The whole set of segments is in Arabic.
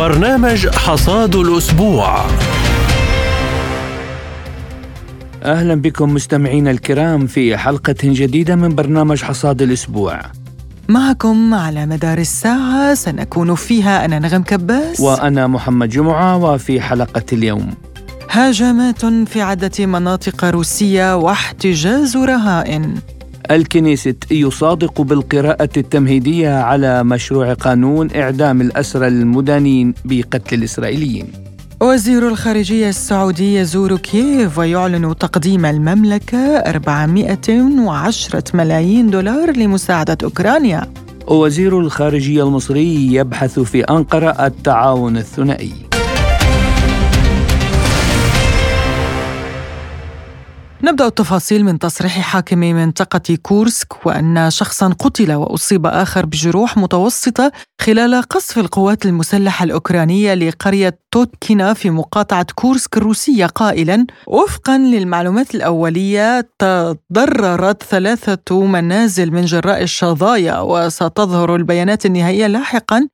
برنامج حصاد الأسبوع. أهلا بكم مستمعينا الكرام في حلقة جديدة من برنامج حصاد الأسبوع. معكم على مدار الساعة سنكون فيها أنا نغم كباس. وأنا محمد جمعة وفي حلقة اليوم. هجمات في عدة مناطق روسية واحتجاز رهائن. الكنيست يصادق بالقراءة التمهيدية على مشروع قانون إعدام الأسرى المدانين بقتل الإسرائيليين. وزير الخارجية السعودي يزور كييف ويعلن تقديم المملكة 410 ملايين دولار لمساعدة أوكرانيا. وزير الخارجية المصري يبحث في أنقرة التعاون الثنائي. نبدأ التفاصيل من تصريح حاكم منطقة كورسك وأن شخصا قتل وأصيب آخر بجروح متوسطة خلال قصف القوات المسلحة الأوكرانية لقرية توتكينا في مقاطعة كورسك الروسية قائلا وفقا للمعلومات الأولية تضررت ثلاثة منازل من جراء الشظايا وستظهر البيانات النهائية لاحقا.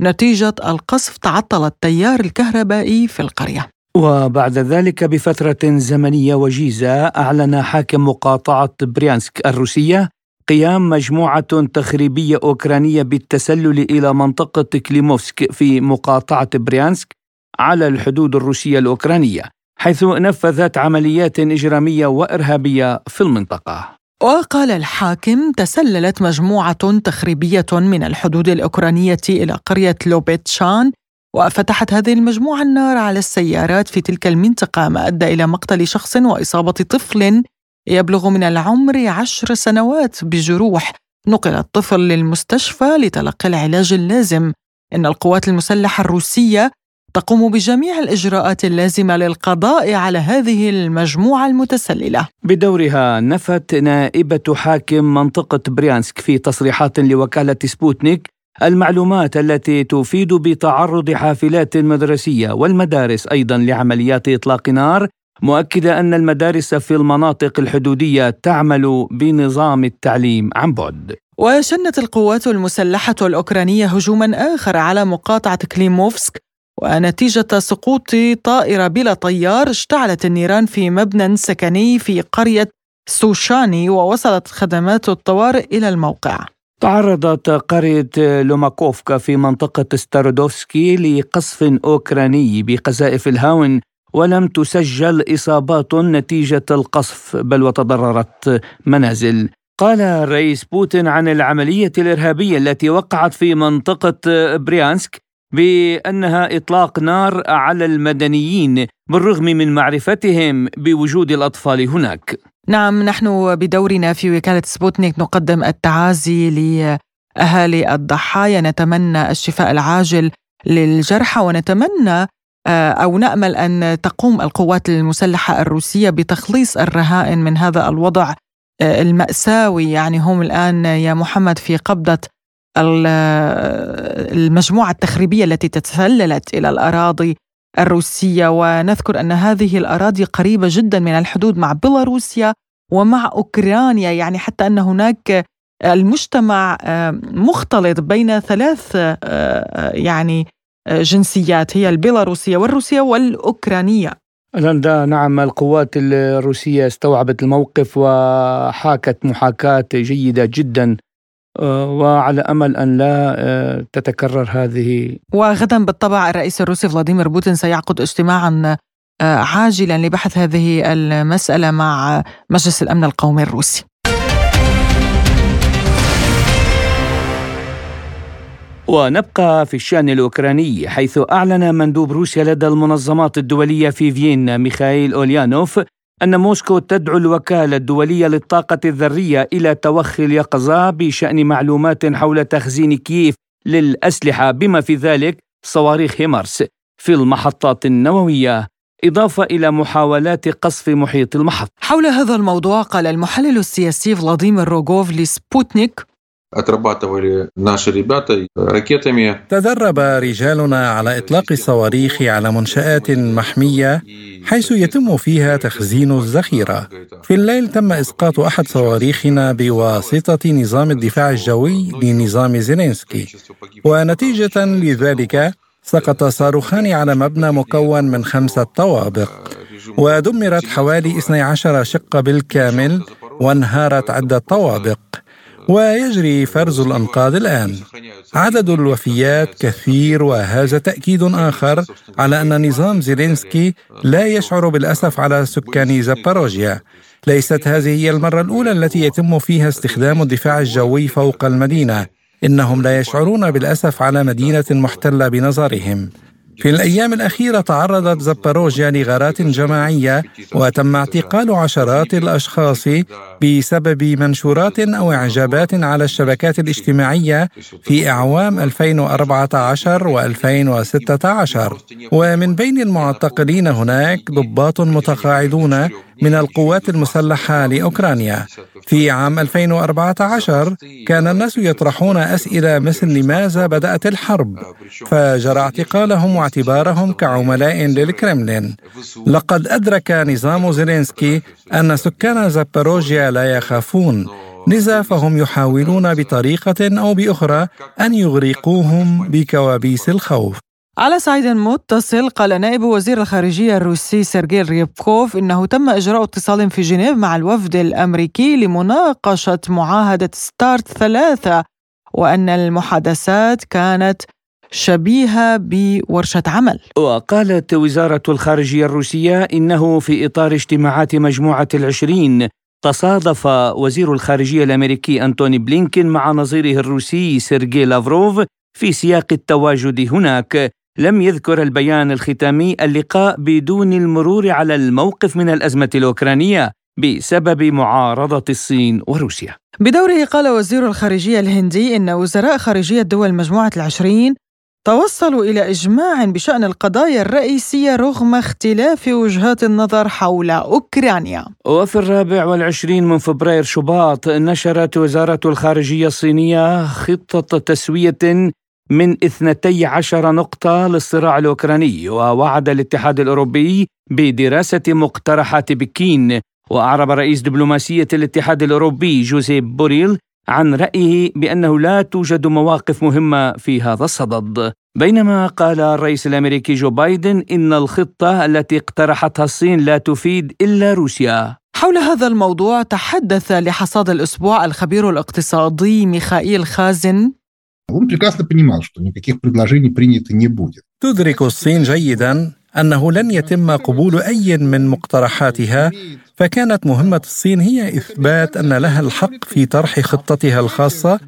نتيجة القصف تعطل التيار الكهربائي في القرية. وبعد ذلك بفترة زمنية وجيزة أعلن حاكم مقاطعة بريانسك الروسية قيام مجموعة تخريبية أوكرانية بالتسلل إلى منطقة كليموفسك في مقاطعة بريانسك على الحدود الروسية الأوكرانية حيث نفذت عمليات إجرامية وإرهابية في المنطقة. وقال الحاكم تسللت مجموعة تخريبية من الحدود الأوكرانية إلى قرية لوبيتشان وفتحت هذه المجموعة النار على السيارات في تلك المنطقة ما أدى إلى مقتل شخص وإصابة طفل يبلغ من العمر عشر سنوات بجروح. نقل الطفل للمستشفى لتلقي العلاج اللازم. إن القوات المسلحة الروسية تقوم بجميع الإجراءات اللازمة للقضاء على هذه المجموعة المتسللة. بدورها نفت نائبة حاكم منطقة بريانسك في تصريحات لوكالة سبوتنيك المعلومات التي تفيد بتعرض حافلات مدرسية والمدارس أيضا لعمليات إطلاق نار مؤكدة أن المدارس في المناطق الحدودية تعمل بنظام التعليم عن بعد. وشنت القوات المسلحة الأوكرانية هجوما آخر على مقاطعة كليموفسك ونتيجة سقوط طائرة بلا طيار اشتعلت النيران في مبنى سكني في قرية سوشاني ووصلت خدمات الطوارئ إلى الموقع. تعرضت قرية لوماكوفكا في منطقة ستارودوفسكي لقصف أوكراني بقذائف الهاون ولم تسجل إصابات نتيجة القصف بل وتضررت منازل. قال الرئيس بوتين عن العملية الإرهابية التي وقعت في منطقة بريانسك بأنها إطلاق نار على المدنيين بالرغم من معرفتهم بوجود الأطفال هناك. نعم نحن بدورنا في وكالة سبوتنيك نقدم التعازي لأهالي الضحايا. نتمنى الشفاء العاجل للجرحى ونتمنى آه، أو نأمل أن تقوم القوات المسلحة الروسية بتخليص الرهائن من هذا الوضع آه، المأساوي. يعني هم الآن يا محمد في قبضة المجموعة التخريبية التي تتسللت إلى الأراضي الروسية ونذكر أن هذه الأراضي قريبة جدا من الحدود مع بيلاروسيا ومع أوكرانيا يعني حتى أن هناك المجتمع مختلط بين ثلاث يعني جنسيات هي البيلاروسية والروسية والأوكرانية. لندا نعم القوات الروسية استوعبت الموقف وحاكت محاكاة جيدة جدا. آه، وعلى أمل أن لا آه، تتكرر هذه وغدا بالطبع الرئيس الروسي فلاديمير بوتين سيعقد اجتماعا آه، عاجلا لبحث هذه المسألة مع مجلس الأمن القومي الروسي. ونبقى في الشأن الأوكراني حيث أعلن مندوب روسيا لدى المنظمات الدولية في فيينا ميخائيل أوليانوف أن موسكو تدعو الوكالة الدولية للطاقة الذرية إلى توخي اليقظة بشأن معلومات حول تخزين كييف للأسلحة بما في ذلك صواريخ هيمارس. في المحطات النووية إضافة إلى محاولات قصف محيط المحط. حول هذا الموضوع قال المحلل السياسي فلاديمير روغوف لسبوتنيك تدرب رجالنا على إطلاق الصواريخ على منشآت محمية حيث يتم فيها تخزين الذخيرة. في الليل تم إسقاط أحد صواريخنا بواسطة نظام الدفاع الجوي لنظام زيلينسكي. ونتيجة لذلك سقط صاروخان على مبنى مكون من خمسة طوابق. ودمرت حوالي 12 شقة بالكامل وانهارت عدة طوابق. ويجري فرز الأنقاض الآن. عدد الوفيات كثير وهذا تأكيد آخر على أن نظام زيلينسكي لا يشعر بالأسف على سكان زاباروجيا. ليست هذه هي المرة الأولى التي يتم فيها استخدام الدفاع الجوي فوق المدينة. إنهم لا يشعرون بالأسف على مدينة محتلة بنظرهم. في الأيام الأخيرة تعرضت زباروجيا لغارات جماعية وتم اعتقال عشرات الأشخاص بسبب منشورات أو إعجابات على الشبكات الاجتماعية في أعوام 2014 و2016 ومن بين المعتقلين هناك ضباط متقاعدون من القوات المسلحة لأوكرانيا. في عام 2014 كان الناس يطرحون أسئلة مثل لماذا بدأت الحرب؟ فجرى اعتقالهم واعتبارهم كعملاء للكرملين. لقد أدرك نظام زيلينسكي أن سكان زاباروجيا لا يخافون. لذا فهم يحاولون بطريقة أو بأخرى أن يغرقوهم بكوابيس الخوف. على صعيد متصل قال نائب وزير الخارجية الروسي سيرجي ريبكوف إنه تم إجراء اتصال في جنيف مع الوفد الأمريكي لمناقشة معاهدة ستارت ثلاثة وأن المحادثات كانت شبيهة بورشة عمل. وقالت وزارة الخارجية الروسية إنه في إطار اجتماعات مجموعة العشرين تصادف وزير الخارجية الأمريكي أنتوني بلينكين مع نظيره الروسي سيرجي لافروف في سياق التواجد هناك. لم يذكر البيان الختامي اللقاء بدون المرور على الموقف من الأزمة الأوكرانية بسبب معارضة الصين وروسيا. بدوره قال وزير الخارجية الهندي إن وزراء خارجية دول مجموعة العشرين توصلوا إلى إجماع بشأن القضايا الرئيسية رغم اختلاف وجهات النظر حول أوكرانيا. وفي الرابع والعشرين من فبراير شباط نشرت وزارة الخارجية الصينية خطة تسوية من اثنتي عشر نقطة للصراع الأوكراني ووعد الاتحاد الأوروبي بدراسة مقترحات بكين. وأعرب رئيس دبلوماسية الاتحاد الأوروبي جوزيف بوريل عن رأيه بأنه لا توجد مواقف مهمة في هذا الصدد. بينما قال الرئيس الأمريكي جو بايدن إن الخطة التي اقترحتها الصين لا تفيد إلا روسيا. حول هذا الموضوع تحدث لحصاد الأسبوع الخبير الاقتصادي ميخائيل خازن. تدرك الصين جيدا أنه لن يتم قبول أي من مقترحاتها فكانت مهمة الصين هي إثبات أن لها الحق في طرح خطتها الخاصة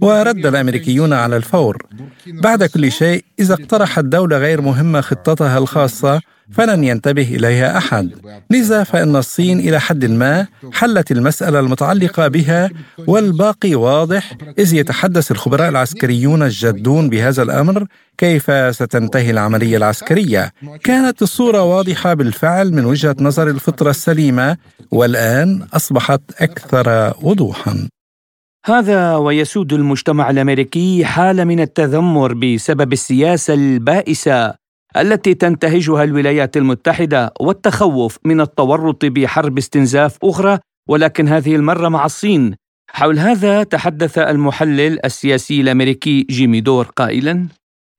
ورد الأمريكيون على الفور. بعد كل شيء إذا اقترحت دولة غير مهمة خطتها الخاصة فلن ينتبه إليها أحد. لذا فإن الصين إلى حد ما حلت المسألة المتعلقة بها والباقي واضح إذ يتحدث الخبراء العسكريون الجادون بهذا الأمر كيف ستنتهي العملية العسكرية. كانت الصورة واضحة بالفعل من وجهة نظر الفطرة السليمة والآن أصبحت أكثر وضوحا. هذا ويسود المجتمع الأمريكي حاله من التذمر بسبب السياسة البائسة. التي تنتهجها الولايات المتحدة والتخوف من التورط بحرب استنزاف أخرى ولكن هذه المرة مع الصين حول هذا تحدث المحلل السياسي الأمريكي جيمي دور قائلا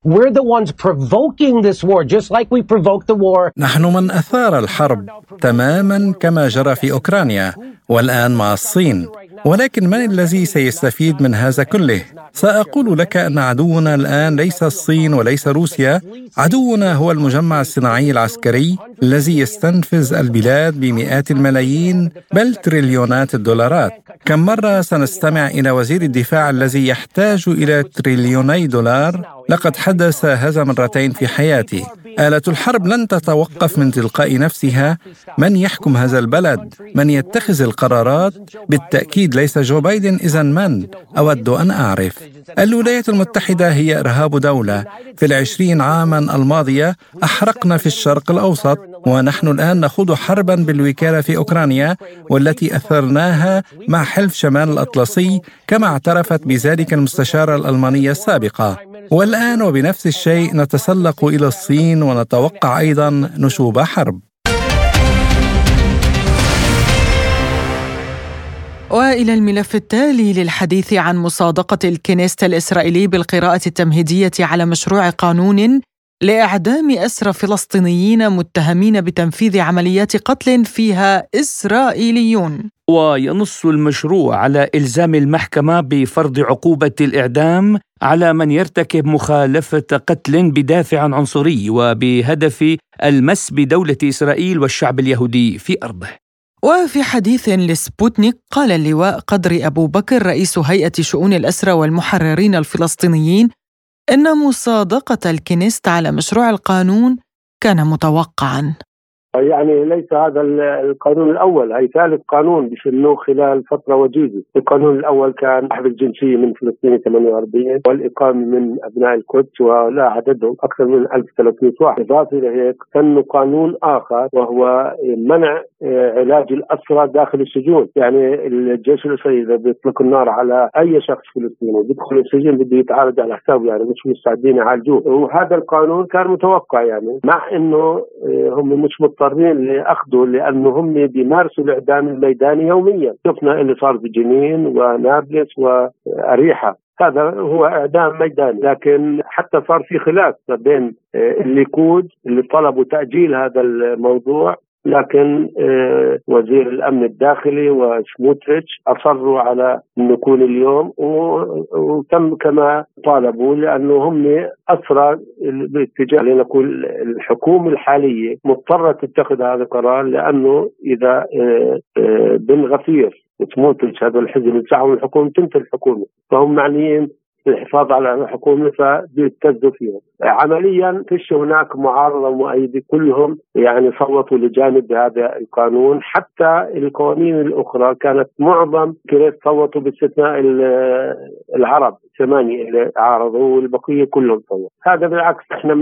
We're the ones provoking this war, just like we provoked the war. نحن من أثار الحرب تماما كما جرى في أوكرانيا والآن مع الصين ولكن من الذي سيستفيد من هذا كله؟ سأقول لك أن عدونا الآن ليس الصين وليس روسيا. عدونا هو المجمع الصناعي العسكري الذي يستنفذ البلاد بمئات الملايين بل تريليونات الدولارات. كم مرة سنستمع إلى وزير الدفاع الذي يحتاج إلى تريليوني دولار؟ لقد حدث هذا مرتين في حياتي آلة الحرب لن تتوقف من تلقاء نفسها. من يحكم هذا البلد؟ من يتخذ القرارات؟ بالتأكيد ليس جو بايدن إذا من؟ أود أن أعرف. الولايات المتحدة هي إرهاب دولة. في العشرين عاما الماضية أحرقنا في الشرق الأوسط ونحن الآن نخوض حربا بالوكالة في أوكرانيا والتي أثرناها مع حلف شمال الأطلسي كما اعترفت بذلك المستشارة الألمانية السابقة. والآن وبنفس الشيء نتسلق إلى الصين ونتوقع أيضا نشوب حرب. وإلى الملف التالي للحديث عن مصادقة الكنيست الإسرائيلي بالقراءة التمهيدية على مشروع قانون لإعدام اسرى فلسطينيين متهمين بتنفيذ عمليات قتل فيها إسرائيليون. وينص المشروع على إلزام المحكمة بفرض عقوبة الإعدام على من يرتكب مخالفة قتل بدافع عنصري وبهدف المس بدولة إسرائيل والشعب اليهودي في أرضه. وفي حديث لسبوتنيك قال اللواء قدري أبو بكر رئيس هيئة شؤون الاسرى والمحررين الفلسطينيين إن مصادقة الكنيست على مشروع القانون كان متوقعا. يعني ليس هذا القانون الأول هي ثالث قانون بشنوه خلال فترة وجيزة، القانون الأول كان سحب الجنسية من فلسطين 48 والإقامة من أبناء القدس ولا عددهم أكثر من 1300 واحد، اضافه إلى هيك سنوا قانون آخر وهو منع آه، علاج الأسرى داخل السجون، يعني الجيش الاسرائيلي إذا بيطلق النار على أي شخص فلسطيني بيدخل السجن بده يتعالج على حسابه يعني مش مستعدين يعالجوه، وهذا القانون كان متوقع يعني مع إنه آه، هم مش مضطرين لاخذه لأنه هم بيمارسوا الاعدام الميداني يوميا، شفنا اللي صار في جنين ونابلس وأريحة. هذا هو إعدام ميداني لكن حتى صار في خلاف بين الليكود اللي طلبوا تأجيل هذا الموضوع لكن آه، وزير الأمن الداخلي وسموتريتش أصروا على انه يكون اليوم وتم كما طالبوا لأنه هم أسرى باتجاه لنقول الحكومة الحالية مضطرة تتخذ هذا القرار لأنه إذا آه، آه، بن غفير سموتريتش هذا الحزب اللي الحكومة تنتهي الحكومة فهم معنيين الحفاظ على الحكومة فبيبتزوا فيهم. عمليا فيش هناك معارضة ومؤيده كلهم يعني صوتوا لجانب هذا القانون حتى القوانين الأخرى كانت معظم كريت صوتوا باستثناء العرب ثمانية اللي عارضوا والبقية كلهم صوتوا. هذا بالعكس إحنا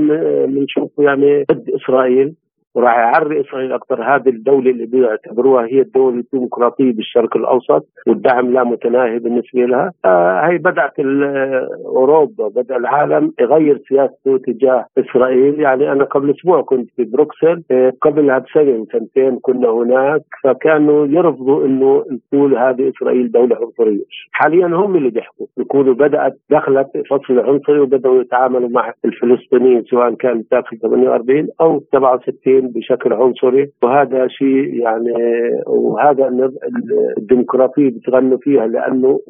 بنشوف يعني ضد إسرائيل وراح يعري إسرائيل أكثر. هذه الدولة اللي بيعتبروها هي الدولة الديمقراطية بالشرق الأوسط والدعم لا متناهي بالنسبة لها. آه هي بدأت أوروبا بدأ العالم يغير سياسته تجاه إسرائيل. يعني أنا قبل أسبوع كنت في بروكسل آه قبلها بسنه سنتين كنا هناك. فكانوا يرفضوا إنه نقول هذه إسرائيل دولة عنصرية. حاليا هم اللي بيحكوا. يقولوا بدأت دخلت فصل عنصري وبدأوا يتعاملوا مع الفلسطينيين سواء كان داخل 48 أو 67 بشكل عنصري. وهذا شيء يعني وهذا الديمقراطية بتغنوا فيها لأنه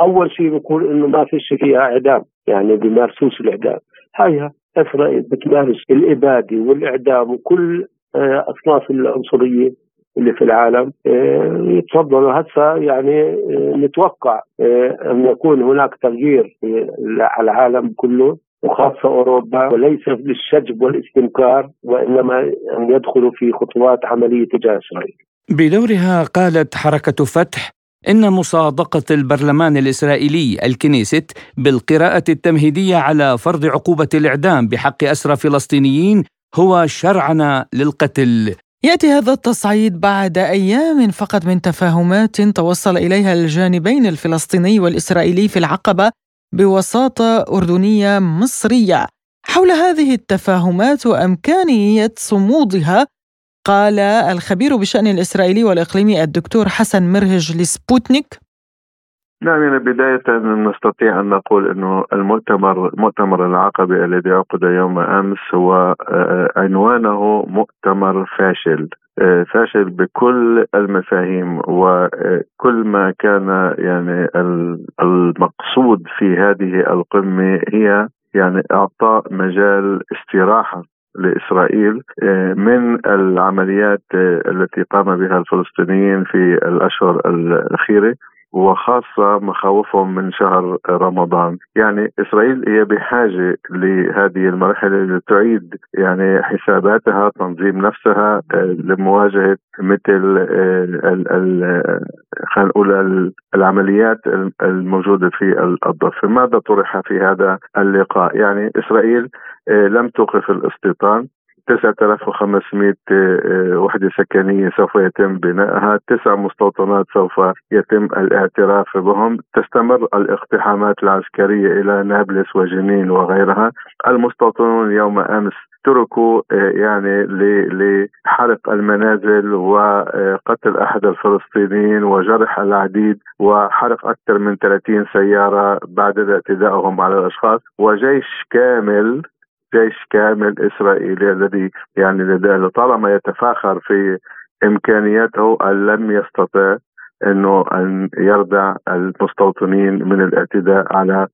أول شيء بيقول إنه ما فيش فيها إعدام يعني بيمارسوش الإعدام. هاي إسرائيل بتمارس الإبادة والإعدام وكل آه، أصناف العنصرية اللي في العالم. آه، يتفضلوا. هسه يعني آه، نتوقع أن يكون هناك تغيير على العالم كله. وخاصة أوروبا وليس للشجب والاستنكار وإنما أن يدخلوا في خطوات عملية تجاه إسرائيل. بدورها قالت حركة فتح إن مصادقة البرلمان الإسرائيلي الكنيست بالقراءة التمهيدية على فرض عقوبة الإعدام بحق أسرى فلسطينيين هو شرعنة للقتل. يأتي هذا التصعيد بعد أيام فقط من تفاهمات توصل إليها الجانبين الفلسطيني والإسرائيلي في العقبة بوساطة أردنية مصرية. حول هذه التفاهمات وأمكانية صمودها قال الخبير بالشان الإسرائيلي والإقليمي الدكتور حسن مرهج لسبوتنيك. نعم يعني بداية نستطيع أن نقول أنه المؤتمر مؤتمر العقبة الذي عقد يوم أمس هو آه، عنوانه مؤتمر فاشل. فاشل بكل المفاهيم وكل ما كان يعني المقصود في هذه القمة هي يعني إعطاء مجال استراحة لإسرائيل آه، من العمليات التي قام بها الفلسطينيين في الأشهر الأخيرة. وخاصة مخاوفهم من شهر رمضان. يعني إسرائيل هي بحاجة لهذه المرحلة لتعيد يعني حساباتها تنظيم نفسها آه، لمواجهة مثل آه، خلينا نقول العمليات الموجودة في الضفة ماذا طرح في هذا اللقاء؟ يعني إسرائيل آه، لم توقف الاستيطان. 9500 آه، وحدة سكنية سوف يتم بنائها. تسع مستوطنات سوف يتم الاعتراف بهم. تستمر الاقتحامات العسكرية إلى نابلس وجنين وغيرها. المستوطنون يوم أمس تركوا آه، يعني لحرق المنازل وقتل أحد الفلسطينيين وجرح العديد وحرق أكثر من 30 سيارة بعد اعتدائهم على الأشخاص. وجيش كامل جيش كامل إسرائيلي الذي يعني طالما يتفاخر في إمكانياته أن لم يستطع إنه أن يردع المستوطنين من الإعتداء على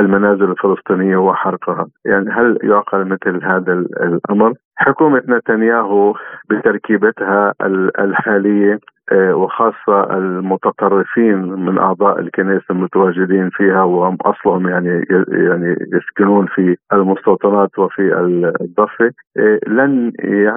المنازل الفلسطينية وحرقها، يعني هل يعقل مثل هذا الأمر؟ حكومة نتنياهو بتركيبتها الحالية آه، وخاصة المتطرفين من أعضاء الكنيسة المتواجدين فيها وهم أصلهم يعني يعني يسكنون في المستوطنات وفي الضفة آه، لن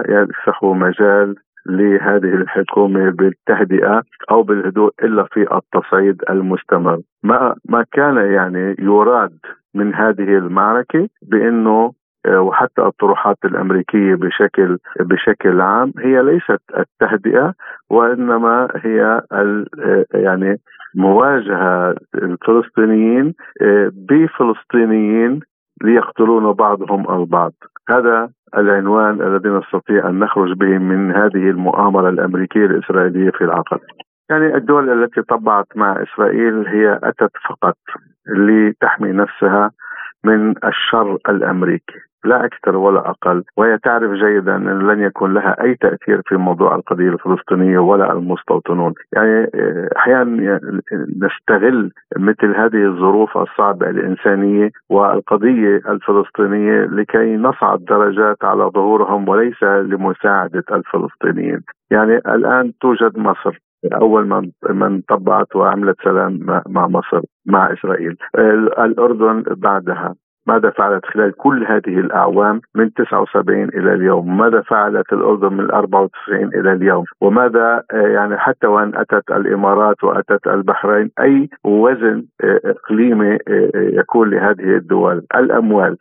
يفسحوا مجال لهذه الحكومة بالتهدئة أو بالهدوء إلا في التصعيد المستمر، ما ما كان يعني يراد من هذه المعركة بأنه آه، وحتى الطروحات الأمريكية بشكل بشكل عام هي ليست التهدئة وإنما هي آه، يعني مواجهة الفلسطينيين آه، بفلسطينيين ليقتلون بعضهم البعض هذا العنوان الذي نستطيع أن نخرج به من هذه المؤامرة الأمريكية الإسرائيلية في العقد. يعني الدول التي طبعت مع إسرائيل هي أتت فقط لتحمي نفسها من الشر الأمريكي. لا أكثر ولا أقل. وهي تعرف جيدا أن لن يكون لها أي تأثير في موضوع القضية الفلسطينية ولا المستوطنون. يعني آه، أحيانا نستغل مثل هذه الظروف الصعبة الإنسانية والقضية الفلسطينية لكي نصعد درجات على ظهورهم وليس لمساعدة الفلسطينيين. يعني الآن توجد مصر. أول من من طبعت وعملت سلام مع مصر مع إسرائيل. الأردن بعدها ماذا فعلت خلال كل هذه الأعوام من 79 إلى اليوم؟ ماذا فعلت الأردن من 94 إلى اليوم؟ وماذا آه، يعني حتى وأن أتت الإمارات وأتت البحرين أي وزن آه، إقليمي آه، يكون لهذه الدول؟ الأموال.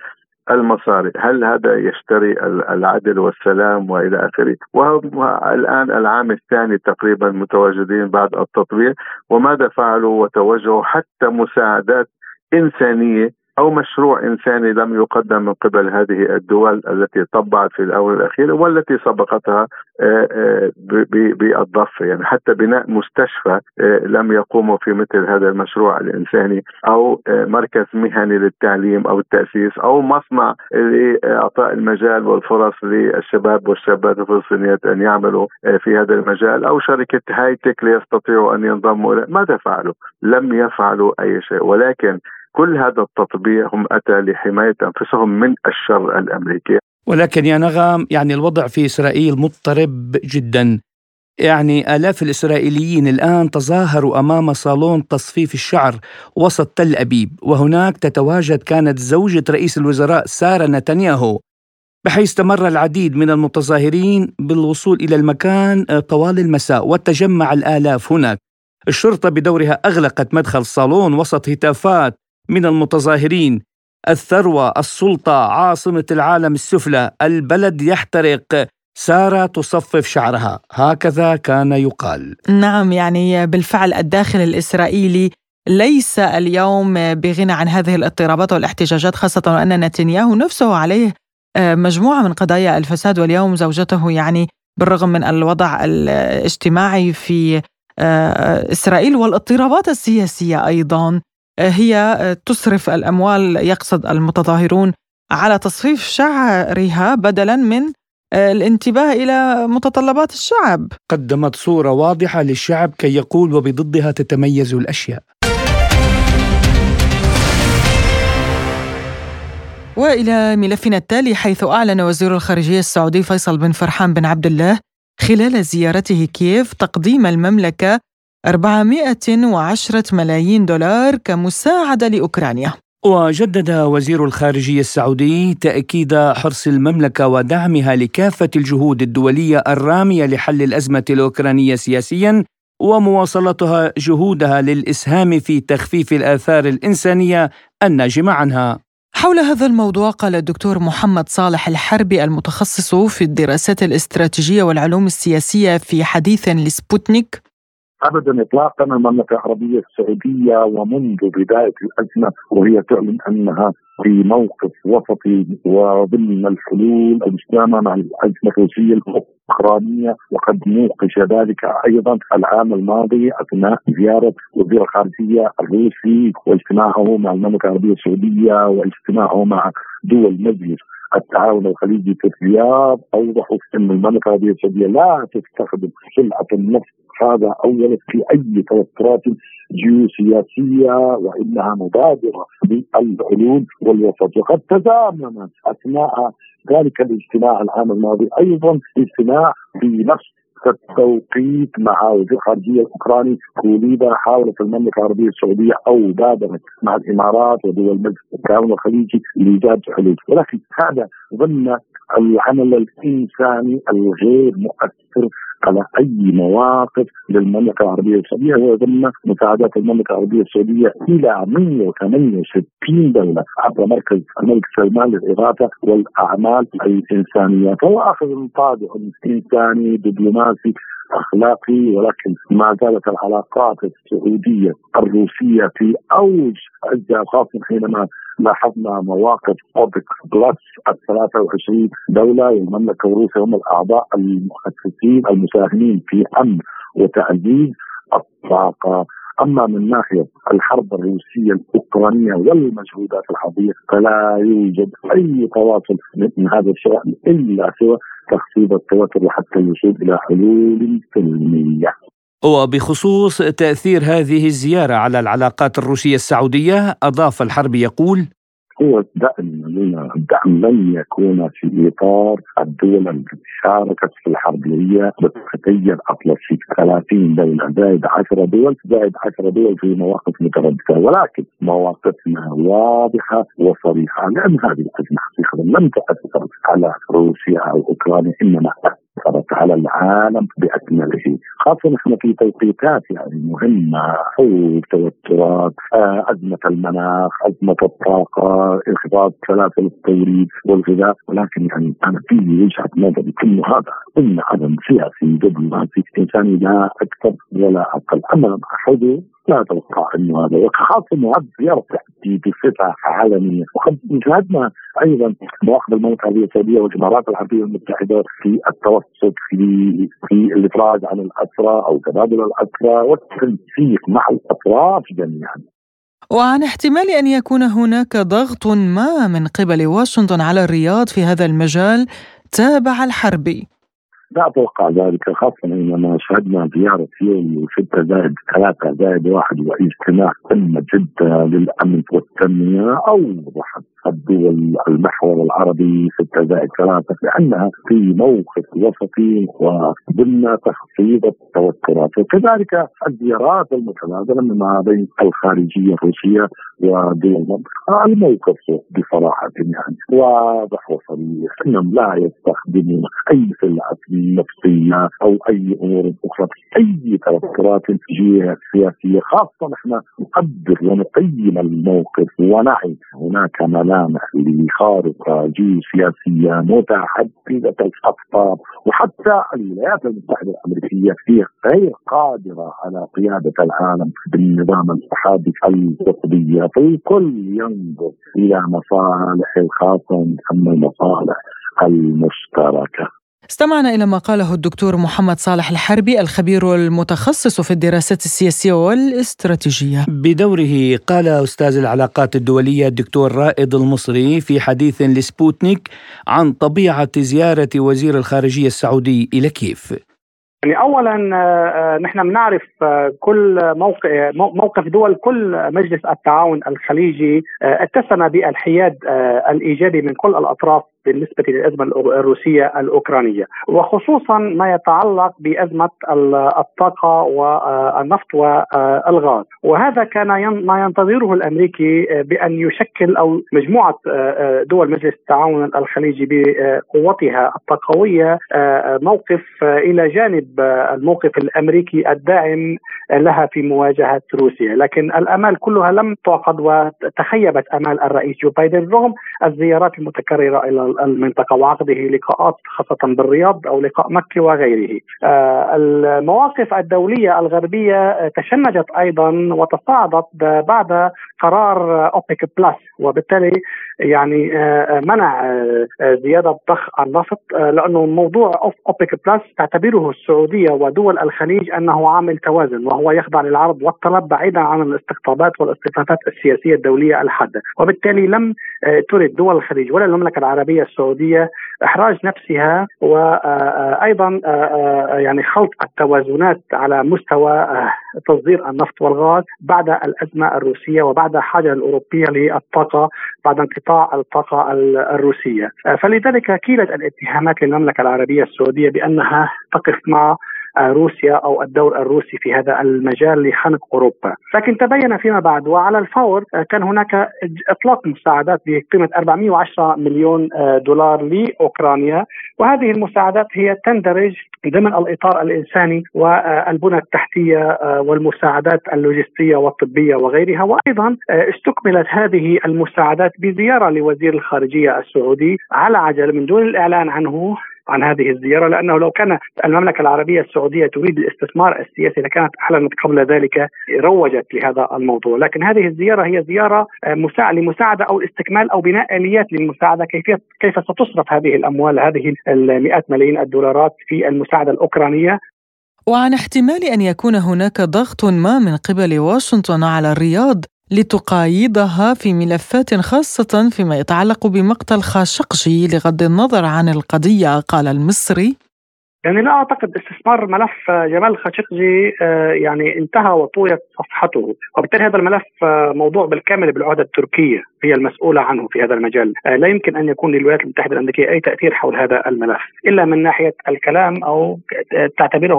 المصاري هل هذا يشتري العدل والسلام وإلى آخره؟ وهم الآن العام الثاني تقريبا متواجدين بعد التطبيع وماذا فعلوا وتوجهوا حتى مساعدات إنسانية أو مشروع إنساني لم يقدم من قبل هذه الدول التي طبعت في الاونه الاخيره والتي سبقتها آه، آه، بالضفة يعني حتى بناء مستشفى آه، لم يقوموا في مثل هذا المشروع الإنساني أو مركز مهني للتعليم أو التأسيس أو مصنع لإعطاء المجال والفرص للشباب والشابات الفلسطينيات أن يعملوا في هذا المجال أو شركة هايتك ليستطيعوا أن ينضموا ماذا فعلوا؟ لم يفعلوا أي شيء ولكن كل هذا التطبيع هم أتى لحماية أنفسهم من الشر الأمريكي. ولكن يا نغم يعني الوضع في إسرائيل مضطرب جدا. يعني آلاف الإسرائيليين الآن تظاهروا أمام صالون تصفيف الشعر وسط تل أبيب. وهناك تتواجد كانت زوجة رئيس الوزراء سارة نتنياهو. بحيث استمر العديد من المتظاهرين بالوصول إلى المكان طوال المساء وتجمع الآلاف هناك. الشرطة بدورها أغلقت مدخل الصالون وسط هتافات من المتظاهرين. الثروة السلطة عاصمة العالم السفلى البلد يحترق. سارة تصفف شعرها. هكذا كان يقال. نعم يعني بالفعل الداخل الإسرائيلي ليس اليوم بغنى عن هذه الاضطرابات والاحتجاجات خاصة وأن نتنياهو نفسه عليه آه، مجموعة من قضايا الفساد واليوم زوجته يعني بالرغم من الوضع الاجتماعي في آه، إسرائيل والاضطرابات السياسية أيضا. هي تصرف الأموال يقصد المتظاهرون على تصفيف شعرها بدلا من الانتباه إلى متطلبات الشعب. قدمت صورة واضحة للشعب كي يقول وبضدها تتميز الأشياء. وإلى ملفنا التالي حيث أعلن وزير الخارجية السعودي فيصل بن فرحان بن عبد الله خلال زيارته كييف تقديم المملكة 410 ملايين دولار كمساعدة لأوكرانيا. وجدد وزير الخارجية السعودي تأكيد حرص المملكة ودعمها لكافة الجهود الدولية الرامية لحل الأزمة الأوكرانية سياسيا ومواصلتها جهودها للإسهام في تخفيف الآثار الإنسانية الناجمة عنها. حول هذا الموضوع قال الدكتور محمد صالح الحربي المتخصص في الدراسات الاستراتيجية والعلوم السياسية في حديث لسبوتنيك ابدا اطلاقا المملكة العربية السعودية ومنذ بداية الأزمة وهي تعلن أنها في موقف وسطي وضمن الحلول المستدامة مع الأزمة الروسية الأوكرانية وقد نوقش ذلك أيضا العام الماضي أثناء زيارة وزير الخارجية الروسي واجتماعه مع المملكة العربية السعودية واجتماعه مع دول مجلس التعاون الخليجي في الرياض أوضحوا أن المملكة العربية السعودية لا تستخدم سلعة النفط هذا اولا في أي توترات جيوسياسية وإنها مبادرة بالحلول والوسط. وقد تزامن أثناء ذلك الاجتماع العام الماضي أيضا اجتماع في نفس التوقيت مع وزير الخارجية الأوكراني. كوليبا حاولت المملكة العربية السعودية أو بادرت مع الإمارات ودول مجلس التعاون الخليجي لإيجاد حلول ولكن هذا ضمن العمل الإنساني الغير مؤثر على أي مواقف للمملكة العربية السعودية. وضمن مساعدات المملكة العربية السعودية إلى 168 دولة عبر مركز الملك سلمان للإغاثة والأعمال الإنسانية. فهو آخذ طابع انساني دبلوماسي أخلاقي ولكن ما زالت العلاقات السعودية الروسية في أوج خاصه حينما لاحظنا مواقف اوبك بلس ال 23 دولة والمملكة وروسيا هم الأعضاء المؤسسين المساهمين في أمن وتعزيز الطاقة أما من ناحية الحرب الروسية الأوكرانية والمجهودات الحربيه فلا يوجد أي تواصل من هذا الشأن إلا سوى تخفيض التوتر وحتى الوصول إلى حلول سلمية. وبخصوص تأثير هذه الزيارة على العلاقات الروسية السعودية أضاف الحرب يقول هو الدعم الدعم لن يكون في إطار الدول التي شاركت في الحرب هي بتتغير اطلسي 30 دولة زائد 10 دول زائد 10 دول في مواقف مترددة. ولكن مواقفنا واضحة وصريحة لأن هذه الأزمة حقيقة لم تأثر على روسيا أو أوكرانيا إنما اثرت على العالم باكمله خاصة نحن في توقيتات يعني مهمة حروب توترات أزمة المناخ أزمة الطاقة انخفاض سلاسل التوريد والغذاء. ولكن يعني أنا في وجهة نظري انه هذا ضمن عدم سياسي دبلوماسي إنساني لا أكثر ولا أقل. أما حدود لا أتوقع انه هذا. وخاصة إنه هذا تاتي بصفة علنيه وقد شاهدنا أيضا مواقف المملكة العربية السعودية والامارات العربية المتحدة في التوسط في في الافراج عن الأسرى أو تبادل الأسرى والتنسيق مع الأطراف جميعا. وعن احتمال أن يكون هناك ضغط ما من قبل واشنطن على الرياض في هذا المجال تابع الحربي. لا أتوقع ذلك خاصة إننا شهدنا زيارة يوم 6 زائد 3 زائد 1 واجتماع قمه جده للأمن والتنمية اوضحت الدول المحور العربي 6 زائد 3 لأنها في موقف وسطي وضمن تخفيض التوترات. وكذلك الزيارات المتبادله ما بين الخارجية الروسية ودول المنطقة الموقف بصراحة يعني. واضح وصريح إنهم لا يستخدمون أي سلعة نفسيه أو أي أمور أخرى. أي توترات سياسية خاصة نحن نقدر ونقيم الموقف ونعي. هناك ملامح لخارطه جيوسياسية متحدده الاقطاب وحتى الولايات المتحدة الأمريكية هي غير قادرة على قيادة العالم بالنظام الاتحادي القطبيه فالكل ينظر إلى مصالح الخاصه اما المصالح المشتركة. استمعنا إلى ما قاله الدكتور محمد صالح الحربي الخبير المتخصص في الدراسات السياسية والاستراتيجية. بدوره قال أستاذ العلاقات الدولية الدكتور رائد المصري في حديث لسبوتنيك عن طبيعة زيارة وزير الخارجية السعودي إلى كيف يعني اولا آه، نحن بنعرف آه، كل موقف موقف دول كل مجلس التعاون الخليجي آه، اتسم بالحياد الإيجابي من كل الأطراف. بالنسبة للأزمة الروسية الأوكرانية وخصوصا ما يتعلق بأزمة الطاقة والنفط والغاز. وهذا كان ما ينتظره الأمريكي بأن يشكل أو مجموعة دول مجلس التعاون الخليجي بقوتها الطاقوية موقف إلى جانب الموقف الأمريكي الداعم لها في مواجهة روسيا. لكن الأمال كلها لم تعقد وتخيبت أمال الرئيس جو بايدن. رغم الزيارات المتكررة إلى المنطقة وعقده لقاءات خاصة بالرياض أو لقاء مكة وغيره. آه، المواقف الدولية الغربية تشنجت أيضا وتصاعدت بعد قرار أوبك بلس وبالتالي يعني آه، منع آه، زيادة ضخ النفط لأنه موضوع أوبك بلس تعتبره السعودية ودول الخليج أنه عامل توازن وهو يخضع للعرض والطلب بعيدا عن الاستقطابات والاصطفافات السياسية الدولية الحادة. وبالتالي لم ترد دول الخليج ولا المملكة العربية العربيه السعودية إحراج نفسها وأيضا يعني خلط التوازنات على مستوى تصدير النفط والغاز بعد الأزمة الروسية وبعد حاجة الأوروبية للطاقة بعد انقطاع الطاقة الروسية. فلذلك كيلت الاتهامات للمملكة العربية السعودية بأنها تقف مع روسيا أو الدور الروسي في هذا المجال لخنق أوروبا، لكن تبين فيما بعد وعلى الفور كان هناك إطلاق مساعدات بقيمة 410 مليون دولار لأوكرانيا. وهذه المساعدات هي تندرج ضمن الإطار الإنساني والبنى التحتية والمساعدات اللوجستية والطبية وغيرها. وأيضا استكملت هذه المساعدات بزيارة لوزير الخارجية السعودي على عجل من دون الإعلان عنه. عن هذه الزيارة لأنه لو كان المملكة العربية السعودية تريد الاستثمار السياسي لكانت اعلنت قبل ذلك روجت لهذا الموضوع، لكن هذه الزيارة هي زيارة لمساعدة أو استكمال أو بناء اليات للمساعدة كيفيه كيف ستصرف هذه الأموال هذه المئات ملايين الدولارات في المساعدة الأوكرانية. وعن احتمال أن يكون هناك ضغط ما من قبل واشنطن على الرياض لتقايضها في ملفات خاصة فيما يتعلق بمقتل خاشقجي لغض النظر عن القضية قال المصري. يعني لا أعتقد استثمار ملف جمال خاشقجي يعني انتهى وطويت صفحته. وبالتالي هذا الملف موضوع بالكامل بالعهدة التركية هي المسؤولة عنه في هذا المجال. لا يمكن أن يكون للولايات المتحدة الأمريكية أي تأثير حول هذا الملف إلا من ناحية الكلام أو تعتبره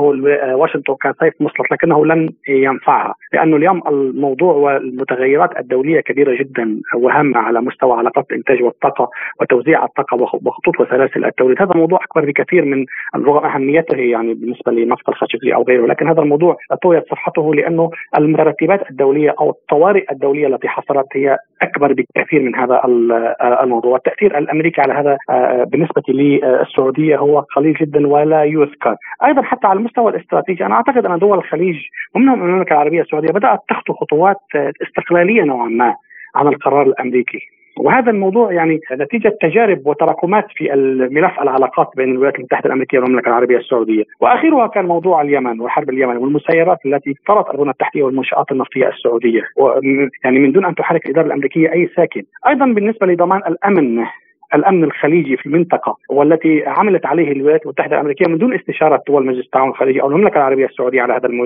واشنطن كسيف مسلط لكنه لن ينفعها لأنه اليوم الموضوع والمتغيرات الدولية كبيرة جدا وهامه على مستوى علاقات الإنتاج والطاقة وتوزيع الطاقة وخطوط وسلاسل التوريد هذا موضوع أكبر بكثير من رغم أهميته يعني بالنسبة لنفط الخاشقجي أو غيره لكن هذا الموضوع طويت صفحته لأنه المترتبات الدولية أو الطوارئ الدولية التي حصلت هي أكبر بكثير من هذا الموضوع. والتأثير الأمريكي على هذا بالنسبة للسعودية هو قليل جدا ولا يذكر. أيضا حتى على المستوى الاستراتيجي أنا أعتقد أن دول الخليج ومنهم المملكة العربية السعودية بدأت تخطو خطوات استقلالية نوعا ما عن القرار الأمريكي. وهذا الموضوع يعني نتيجة تجارب وتراكمات في الملف العلاقات بين الولايات المتحدة الأمريكية والمملكة العربية السعودية، وآخرها كان موضوع اليمن وحرب اليمن والمسيرات التي فرضت البنى التحتية والمنشآت النفطية السعودية، يعني من دون أن تحرك الإدارة الأمريكية أي ساكن، أيضا بالنسبة لضمان الأمن الأمن الخليجي في المنطقة والتي عملت عليه الولايات المتحدة الأمريكية من دون استشارة دول مجلس التعاون الخليجي أو المملكة العربية السعودية على هذا المو...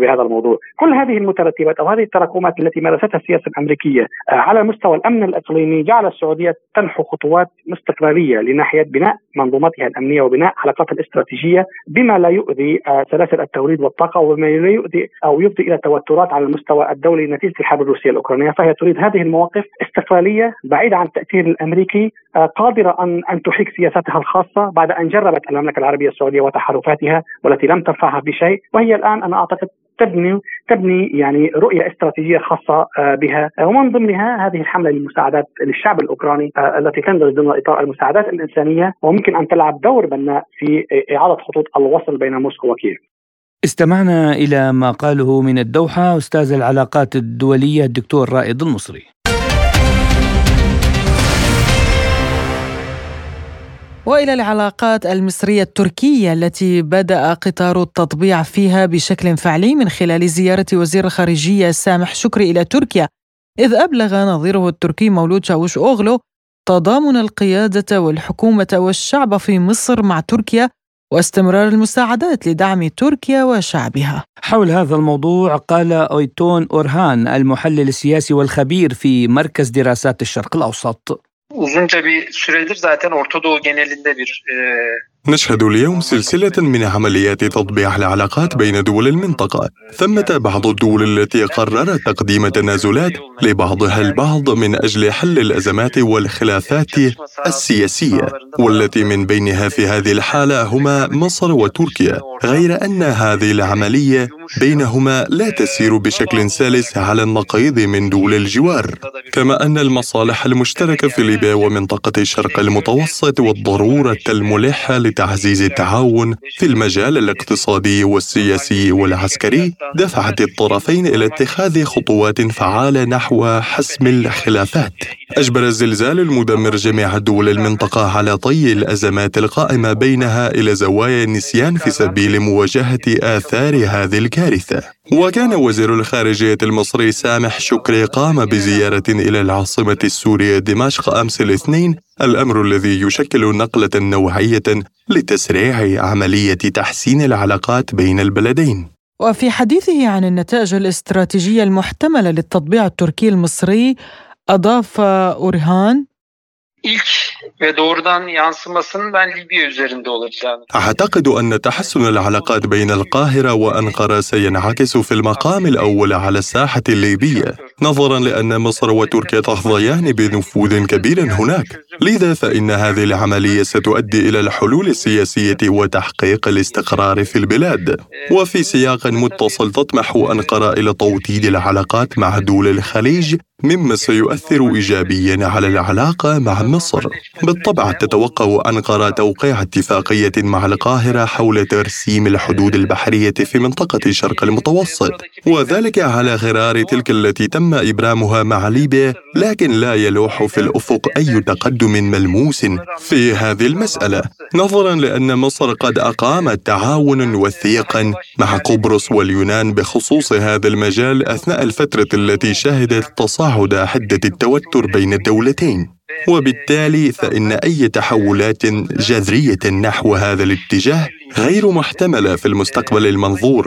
بهذا الموضوع، كل هذه المترتبات أو هذه التراكمات التي مارستها السياسة الأمريكية على مستوى الأمن الإقليمي جعل السعودية تنحو خطوات استقراريه لناحية بناء منظومتها الأمنية وبناء علاقاتها الاستراتيجية بما لا يؤذي سلاسل التوريد والطاقة وما لا يؤذي أو يفضي إلى توترات على المستوى الدولي نتيجة الحرب الروسية الأوكرانية، فهي تريد هذه المواقف استقلالية بعيدة عن التأثير الأمريكي قادرة ان أن تحيك سياساتها الخاصة بعد أن جربت المملكة العربية السعودية وتحالفاتها والتي لم تنفعها بشيء وهي الآن أنا أعتقد تبني تبني يعني رؤية استراتيجية خاصة بها ومن ضمنها هذه الحملة للمساعدات للشعب الأوكراني التي تندرج ضمن إطار المساعدات الإنسانية وممكن أن تلعب دور بناء في إعادة خطوط الوصل بين موسكو وكييف. استمعنا إلى ما قاله من الدوحة أستاذ العلاقات الدولية الدكتور رائد المصري. وإلى العلاقات المصرية التركية التي بدأ قطار التطبيع فيها بشكل فعلي من خلال زيارة وزير الخارجية سامح شكري إلى تركيا إذ أبلغ نظيره التركي مولود شاوش أوغلو تضامن القيادة والحكومة والشعب في مصر مع تركيا واستمرار المساعدات لدعم تركيا وشعبها. حول هذا الموضوع قال اويتون أورهان المحلل السياسي والخبير في مركز دراسات الشرق الأوسط. Uzunca bir süredir zaten Orta Doğu genelinde bir e, نشهد اليوم سلسلة من عمليات تطبيع العلاقات بين دول المنطقة. ثمة بعض الدول التي قررت تقديم تنازلات لبعضها البعض من أجل حل الأزمات والخلافات السياسية، والتي من بينها في هذه الحالة هما مصر وتركيا، غير أن هذه العملية بينهما لا تسير بشكل سلس على النقيض من دول الجوار، كما أن المصالح المشتركة في ليبيا ومنطقة الشرق المتوسط والضرورة الملحة لتعزيز التعاون في المجال الاقتصادي والسياسي والعسكري دفعت الطرفين إلى اتخاذ خطوات فعالة نحو حسم الخلافات. أجبر الزلزال المدمر جميع دول المنطقة على طي الأزمات القائمة بينها إلى زوايا النسيان في سبيل مواجهة آثار هذه الكارثة. وكان وزير الخارجية المصري سامح شكري قام بزيارة إلى العاصمة السورية دمشق أمس الاثنين الأمر الذي يشكل نقلة نوعية لتسريع عملية تحسين العلاقات بين البلدين. وفي حديثه عن النتائج الاستراتيجية المحتملة للتطبيع التركي المصري أضاف أورهان ilk ve doğrudan yansımasının ben Libya üzerinde olacağını. أعتقد أن تحسن العلاقات بين القاهرة وأنقرة سينعكس في المقام الأول على الساحة الليبية نظرا لأن مصر وتركيا تحظيان بنفوذ كبير هناك لذا فإن هذه العملية ستؤدي إلى الحلول السياسية وتحقيق الاستقرار في البلاد وفي سياق متصل تطمح أنقرة إلى توطيد العلاقات مع دول الخليج مما سيؤثر ايجابيا على العلاقة مع مصر. بالطبع تتوقع أنقرة توقيع اتفاقية مع القاهرة حول ترسيم الحدود البحرية في منطقة الشرق المتوسط، وذلك على غرار تلك التي تم إبرامها مع ليبيا، لكن لا يلوح في الأفق أي تقدم ملموس في هذه المسألة، نظرا لأن مصر قد أقامت تعاونا وثيقا مع قبرص واليونان بخصوص هذا المجال أثناء الفترة التي شهدت تصاعد تصاعد حدة التوتر بين الدولتين وبالتالي فإن أي تحولات جذرية نحو هذا الاتجاه غير محتملة في المستقبل المنظور.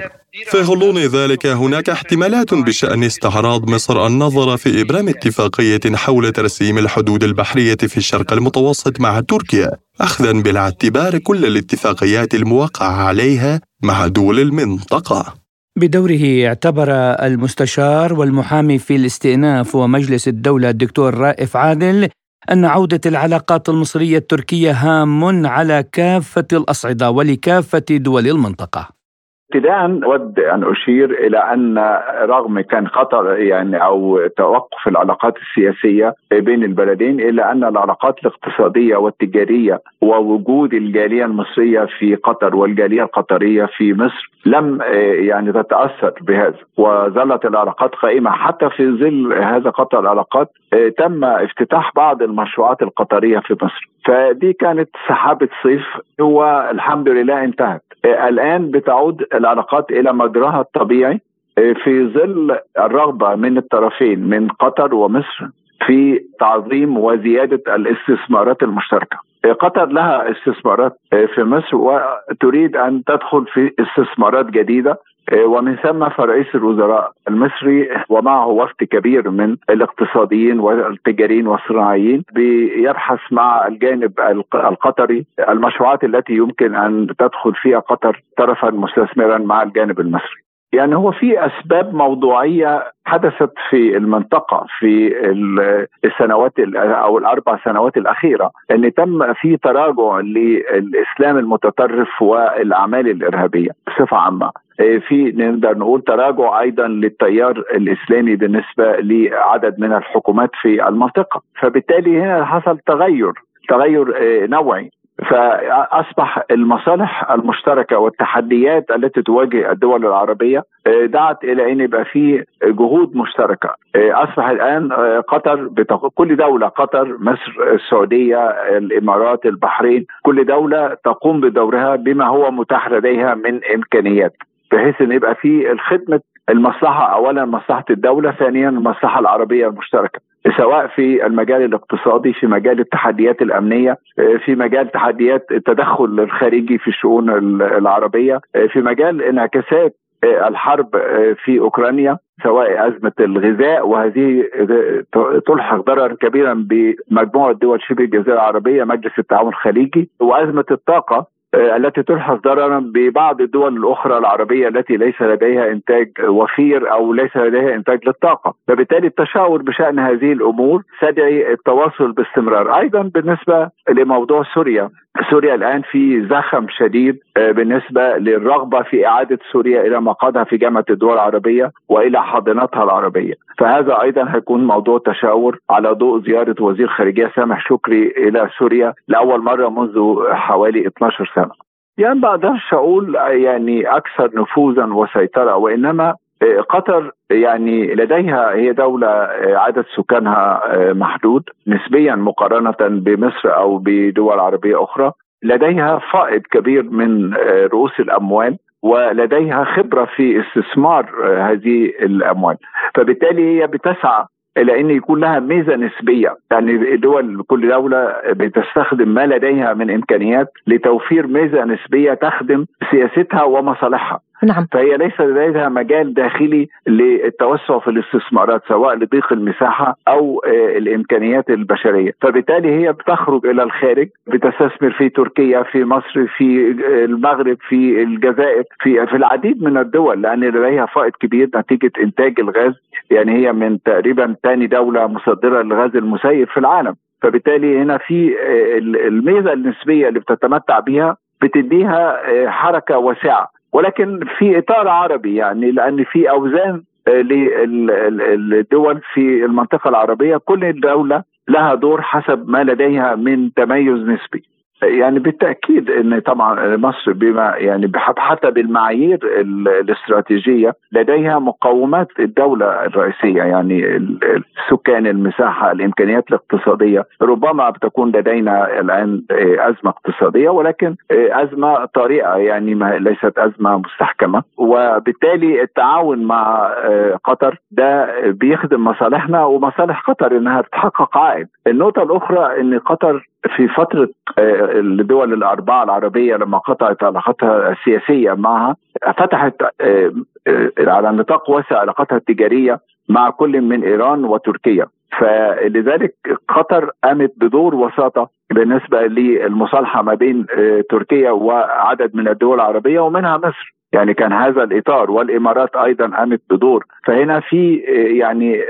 في غضون ذلك هناك احتمالات بشأن استعراض مصر النظر في إبرام اتفاقية حول ترسيم الحدود البحرية في الشرق المتوسط مع تركيا اخذا بالاعتبار كل الاتفاقيات الموقع عليها مع دول المنطقة. بدوره اعتبر المستشار والمحامي في الاستئناف ومجلس الدولة الدكتور رائف عادل أن عودة العلاقات المصرية التركية هام على كافة الأصعدة ولكافة دول المنطقة. ابتداء أود أن أشير إلى أن رغم كان خطر يعني أو توقف العلاقات السياسية بين البلدين إلا أن العلاقات الاقتصادية والتجارية ووجود الجالية المصرية في قطر والجالية القطرية في مصر لم يعني تتأثر بهذا. وظلت العلاقات قائمة. حتى في ظل هذا قطع العلاقات تم افتتاح بعض المشروعات القطرية في مصر. فدي كانت سحابة صيف هو الحمد لله انتهت. الآن بتعود العلاقات إلى مجراها الطبيعي في ظل الرغبة من الطرفين من قطر ومصر في تعظيم وزيادة الاستثمارات المشتركة. قطر لها استثمارات في مصر وتريد أن تدخل في استثمارات جديدة ومن ثم فرئيس الوزراء المصري ومعه وفد كبير من الاقتصاديين والتجاريين والصناعيين بيبحث مع الجانب القطري المشروعات التي يمكن أن تدخل فيها قطر طرفا مستثمرا مع الجانب المصري. يعني هو في أسباب موضوعية حدثت في المنطقة في السنوات أو الأربع سنوات الأخيرة إن تم في تراجع للإسلام المتطرف والأعمال الإرهابية بصفة عامة في نقدر نقول تراجع أيضا للتيار الإسلامي بالنسبة لعدد من الحكومات في المنطقة. فبالتالي هنا حصل تغير تغير نوعي. فأصبح المصالح المشتركة والتحديات التي تواجه الدول العربية دعت إلى أن يبقى في جهود مشتركة. أصبح الآن قطر. كل دولة قطر مصر السعودية الإمارات البحرين كل دولة تقوم بدورها بما هو متاح لديها من إمكانيات. بحيث إن يبقى في الخدمة المصلحة اولا مصلحة الدولة ثانيا المصلحة العربية المشتركة سواء في المجال الاقتصادي في مجال التحديات الأمنية في مجال تحديات التدخل الخارجي في الشؤون العربية في مجال انعكاسات الحرب في أوكرانيا سواء أزمة الغذاء وهذه تلحق ضررا كبيرا بمجموعة دول شبه الجزيرة العربية مجلس التعاون الخليجي وأزمة الطاقة. التي تلحظ ضررا ببعض الدول الأخرى العربية التي ليس لديها إنتاج وفير أو ليس لديها إنتاج للطاقة، فبالتالي التشاور بشأن هذه الأمور تدعي التواصل باستمرار، أيضا بالنسبة لموضوع سوريا، سوريا الآن في زخم شديد بالنسبة للرغبة في إعادة سوريا إلى مقعدها في جامعة الدول العربية وإلى حاضنتها العربية، فهذا أيضا هيكون موضوع تشاور على ضوء زيارة وزير خارجية سامح شكري إلى سوريا لأول مرة منذ حوالي 12 سنة. يعني أقدرش أقول يعني أكثر نفوذا وسيطرة وإنما قطر يعني لديها هي دولة عدد سكانها محدود نسبيا مقارنة بمصر أو بدول عربية أخرى. لديها فائض كبير من رؤوس الأموال ولديها خبرة في استثمار هذه الأموال. فبالتالي هي بتسعى إلى أن يكون لها ميزة نسبية. يعني دول كل دولة بتستخدم ما لديها من إمكانيات لتوفير ميزة نسبية تخدم سياستها ومصالحها. نعم. فهي ليس لديها مجال داخلي للتوسع في الاستثمارات سواء لضيق المساحة أو الإمكانيات البشرية، فبالتالي هي بتخرج إلى الخارج بتستثمر في تركيا، في مصر، في المغرب، في الجزائر، في في العديد من الدول لأن لديها فائض كبير نتيجة إنتاج الغاز، يعني هي من تقريبا ثاني دولة مصدرة للغاز المسيب في العالم. فبالتالي هنا في الميزة النسبية اللي بتتمتع بها بتديها حركة واسعة. ولكن في إطار عربي يعني لأن في أوزان للدول في المنطقة العربية كل دولة لها دور حسب ما لديها من تميز نسبي. يعني بالتأكيد إن طبعا مصر بما يعني حتى بالمعايير الاستراتيجية لديها مقومات الدولة الرئيسية يعني السكان المساحة الإمكانيات الاقتصادية. ربما بتكون لدينا الآن أزمة اقتصادية ولكن أزمة طارئه يعني ليست أزمة مستحكمة. وبالتالي التعاون مع قطر ده بيخدم مصالحنا ومصالح قطر إنها تحقق عائد. النقطة الأخرى إن قطر في فترة الدول الأربعة العربية لما قطعت علاقتها السياسية معها فتحت على نطاق واسع علاقتها التجارية مع كل من إيران وتركيا. فلذلك قطر قامت بدور وساطة بالنسبة للمصالحة ما بين تركيا وعدد من الدول العربية ومنها مصر. يعني كان هذا الإطار والإمارات أيضا قامت بدور. فهنا في يعني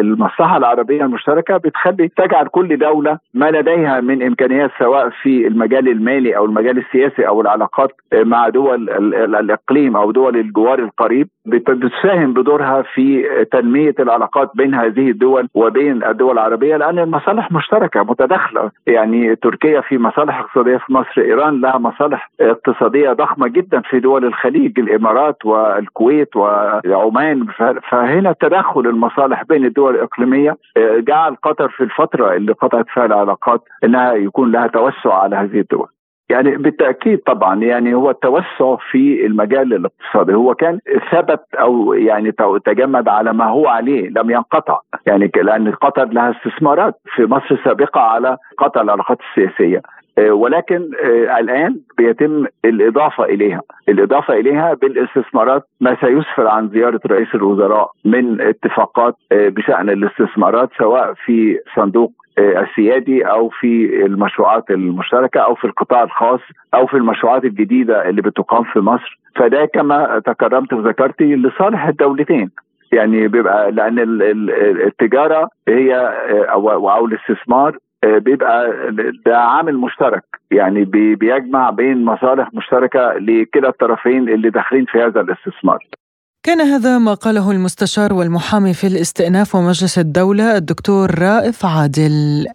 المصلحة العربية المشتركة بتخلي تجعل كل دولة ما لديها من إمكانيات سواء في المجال المالي أو المجال السياسي أو العلاقات مع دول الإقليم أو دول الجوار القريب. بتساهم بدورها في تنمية العلاقات بين هذه الدول وبين الدول العربية لأن المصالح مشتركة متداخلة. يعني تركيا في مصالح اقتصادية في مصر إيران لها مصالح اقتصادية ضخمة جدا في دول الخليج. الإمارات والكويت وعمان. فهنا تدخل المصالح بين الدول الإقليمية. جعل قطر في الفترة اللي قطعت فيها العلاقات إنها يكون لها توسع على هذه الدول. يعني بالتأكيد طبعا يعني هو التوسع في المجال الاقتصادي. هو كان ثبت أو يعني تجمد على ما هو عليه لم ينقطع. يعني لأن قطر لها استثمارات. في مصر سابقة على قطع العلاقات السياسية. ولكن الآن بيتم الإضافة إليها، الإضافة إليها بالاستثمارات ما سيسفر عن زيارة رئيس الوزراء من اتفاقات بشأن الاستثمارات سواء في صندوق السيادي أو في المشروعات المشتركة أو في القطاع الخاص أو في المشروعات الجديدة اللي بتقام في مصر. فده كما تكرمت وذكرتي لصالح الدولتين. يعني بيبقى لأن التجارة هي أو الاستثمار بيبقى ده عامل مشترك. يعني بيجمع بين مصالح مشتركة لكلا الطرفين اللي داخلين في هذا الاستثمار. كان هذا ما قاله المستشار والمحامي في الاستئناف ومجلس الدولة الدكتور رائف عادل.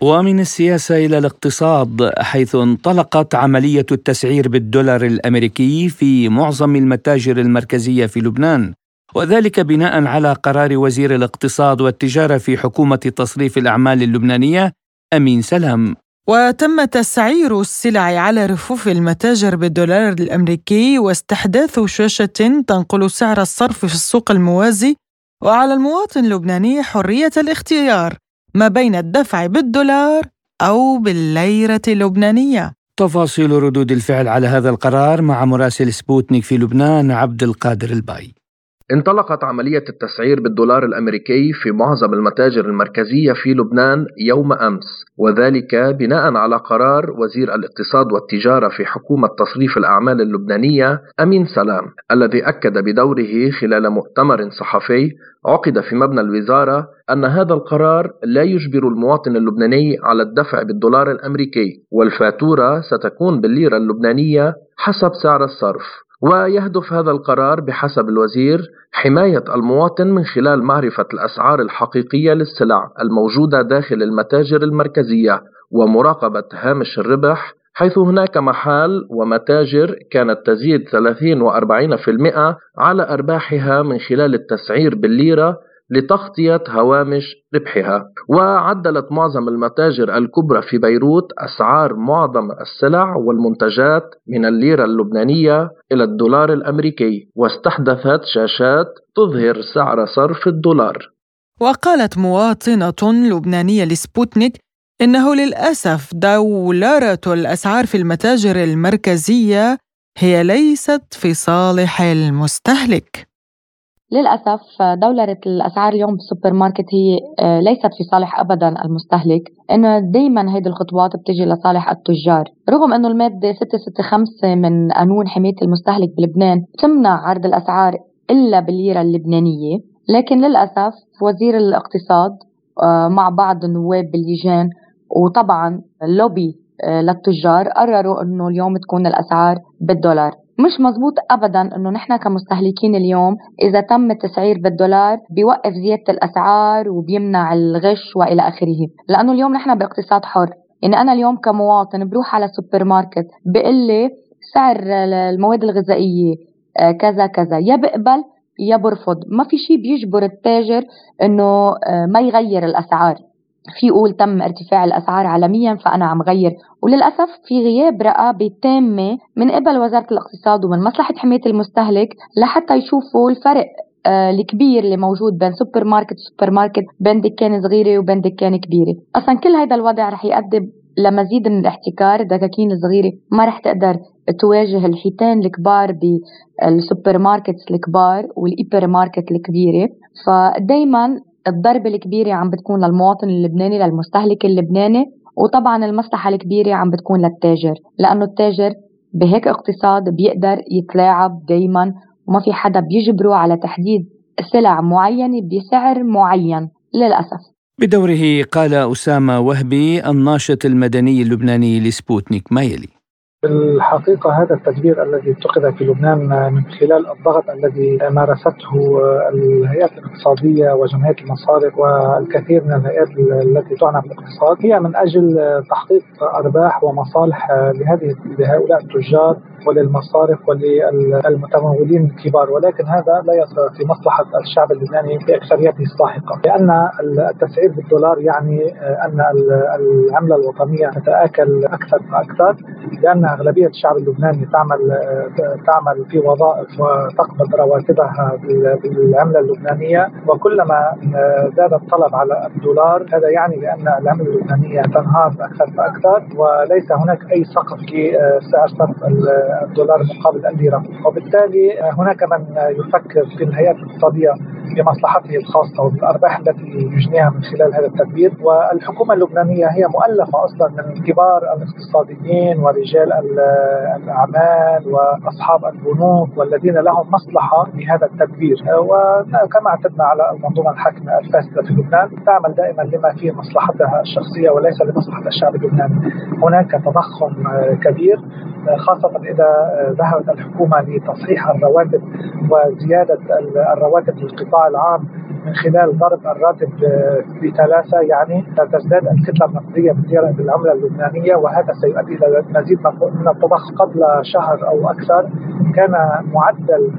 ومن السياسة إلى الاقتصاد حيث انطلقت عملية التسعير بالدولار الأمريكي في معظم المتاجر المركزية في لبنان. وذلك بناء على قرار وزير الاقتصاد والتجارة في حكومة تصريف الأعمال اللبنانية أمين سلام وتم تسعير السلع على رفوف المتاجر بالدولار الأمريكي واستحداث شاشة تنقل سعر الصرف في السوق الموازي وعلى المواطن اللبناني حرية الاختيار ما بين الدفع بالدولار أو بالليرة اللبنانية. تفاصيل ردود الفعل على هذا القرار مع مراسل سبوتنيك في لبنان عبد القادر الباي. انطلقت عملية التسعير بالدولار الأمريكي في معظم المتاجر المركزية في لبنان يوم أمس وذلك بناء على قرار وزير الاقتصاد والتجارة في حكومة تصريف الأعمال اللبنانية أمين سلام الذي أكد بدوره خلال مؤتمر صحفي عقد في مبنى الوزارة أن هذا القرار لا يجبر المواطن اللبناني على الدفع بالدولار الأمريكي والفاتورة ستكون بالليرة اللبنانية حسب سعر الصرف. ويهدف هذا القرار بحسب الوزير حماية المواطن من خلال معرفة الأسعار الحقيقية للسلع الموجودة داخل المتاجر المركزية ومراقبة هامش الربح حيث هناك محال ومتاجر كانت تزيد 30 و40% على أرباحها من خلال التسعير بالليرة لتغطية هوامش ربحها. وعدلت معظم المتاجر الكبرى في بيروت أسعار معظم السلع والمنتجات من الليرة اللبنانية إلى الدولار الأمريكي واستحدثت شاشات تظهر سعر صرف الدولار. وقالت مواطنة لبنانية لسبوتنيك إنه للأسف دولرة الأسعار في المتاجر المركزية هي ليست في صالح المستهلك. للأسف دولرة الأسعار اليوم بالسوبر ماركت هي آه، ليست في صالح أبدا المستهلك. إنه دايما هيدي الخطوات بتجي لصالح التجار. رغم إنه المادة 665 من قانون حماية المستهلك بلبنان تمنع عرض الأسعار إلا بالليرة اللبنانية لكن للأسف وزير الاقتصاد آه، مع بعض النواب باللجان وطبعا اللوبي آه، للتجار قرروا إنه اليوم تكون الأسعار بالدولار. مش مزبوط ابدا إنه نحن كمستهلكين اليوم إذا تم التسعير بالدولار بيوقف زيادة الأسعار وبيمنع الغش وإلى آخره. لأنه اليوم نحن باقتصاد حر. يعني أنا اليوم كمواطن بروح على السوبر ماركت بقول لي سعر المواد الغذائية آه، كذا كذا. يا بقبل يا برفض. ما في شيء بيجبر التاجر إنه آه، ما يغير الأسعار. في يقول تم ارتفاع الأسعار عالميا فأنا عم غير. وللأسف في غياب رقابه تامه من قبل وزارة الاقتصاد ومن مصلحة حماية المستهلك لحتى يشوفوا الفرق آه، الكبير اللي موجود بين سوبر ماركت وسوبر ماركت بين دكان صغيرة وبين دكان كبيرة. أصلا كل هذا الوضع رح يؤدي لمزيد من الاحتكار. الدكاكين الصغيره ما رح تقدر تواجه الحيتان الكبار بالسوبر ماركت الكبار والهايبر ماركت الكبيرة. فدائما الضربة الكبيرة عم بتكون للمواطن اللبناني للمستهلك اللبناني وطبعا المصلحة الكبيرة عم بتكون للتاجر لأنه التاجر بهيك اقتصاد بيقدر يتلاعب دايما وما في حدا بيجبره على تحديد سلع معينة بسعر معين للأسف. بدوره قال أسامة وهبي الناشط المدني اللبناني لسبوتنيك ما يلي بالحقيقة هذا التدبير الذي اتخذ في لبنان من خلال الضغط الذي مارسته الهيئات الاقتصادية وجمعية المصارف والكثير من الهيئات التي تعنى بالاقتصاد هي من أجل تحقيق أرباح ومصالح لهذه لهؤلاء التجار وللمصارف وللمتمولين الكبار. ولكن هذا لا يصل في مصلحة الشعب اللبناني بأكثريته الساحقة لأن التسعير بالدولار يعني أن العملة الوطنية تتآكل أكثر فأكثر لأن أغلبية الشعب اللبناني تعمل تعمل في وظائف وتقبض رواتبها بالعملة اللبنانية وكلما زاد الطلب على الدولار هذا يعني بأن العملة اللبنانية تنهار أكثر فأكثر وليس هناك أي سقف في سعر صرف الدولار مقابل الليرة وبالتالي هناك من يفكر في الهيئات الاقتصادية بمصلحته الخاصة وبالأرباح التي يجنيها من خلال هذا التدبير والحكومة اللبنانية هي مؤلفة أصلا من كبار الاقتصاديين ورجال الأعمال وأصحاب البنوك والذين لهم مصلحة بهذا التدبير. وكما اعتدنا على المنظومة الحاكمة الفاسدة في لبنان تعمل دائما لما فيه مصلحتها الشخصية وليس لمصلحة الشعب اللبناني. هناك تضخم كبير خاصة إذا ذهبت الحكومة لتصحيح الرواتب وزيادة الرواتب للقطاع العام من خلال ضرب الراتب بثلاثة يعني تزداد الكتلة النقدية بالعملة اللبنانية وهذا سيؤدي إلى مزيد من التضخم قبل شهر أو أكثر. كان معدل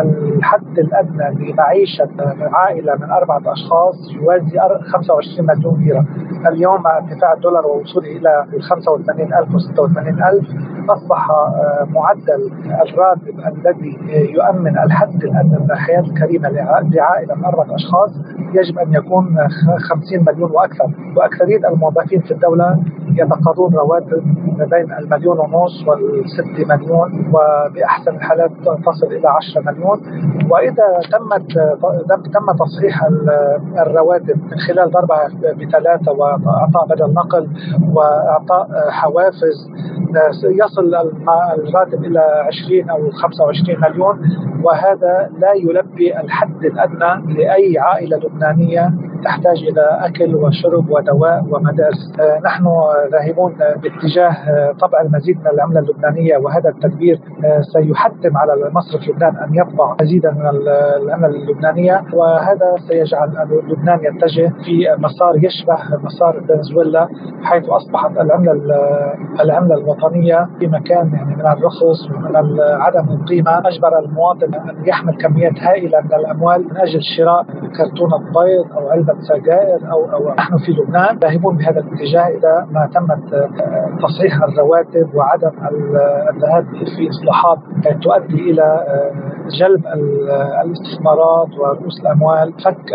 الحد الأدنى لمعيشة عائلة من أربعة أشخاص يوازي 25 مليون ليرة. اليوم مع ارتفاع الدولار ووصوله إلى 85000 و 86000 أصبح آه، معدل الراتب الذي يؤمن الحد الأدنى من الحياة الكريمة لعائلة من أربعة أشخاص يجب أن يكون 50 مليون وأكثر. وأكثرية الموظفين في الدولة يتقاضون رواتب بين المليون ونص والست مليون وبأحسن الحالات تصل إلى 10 مليون. وإذا تمت تم تصحيح الرواتب من خلال ضربها بثلاثة وإعطاء بدل نقل وإعطاء حوافز يصل الراتب إلى 20 أو 25 مليون. وهذا لا يلبي الحد الأدنى عائلة لبنانية تحتاج إلى أكل وشرب ودواء ومدارس نحن ذاهبون باتجاه طبع المزيد من العملة اللبنانية وهذا التدبير سيحتم على المصرف لبنان أن يطبع مزيدا من العملة اللبنانية وهذا سيجعل لبنان يتجه في مسار يشبه مسار فنزويلا حيث أصبحت العملة العملة الوطنية في مكان يعني من الرخص ومن عدم القيمه أجبر المواطن أن يحمل كميات هائلة من الأموال من أجل شراء كرتونه بيض أو علبة سجائر أو أو نحن في لبنان ذاهبون بهذا الاتجاه اذا ما تمت آه، تصحيح الرواتب وعدم الذهاب في إصلاحات تؤدي إلى آه، جلب الاستثمارات ورؤوس الأموال فك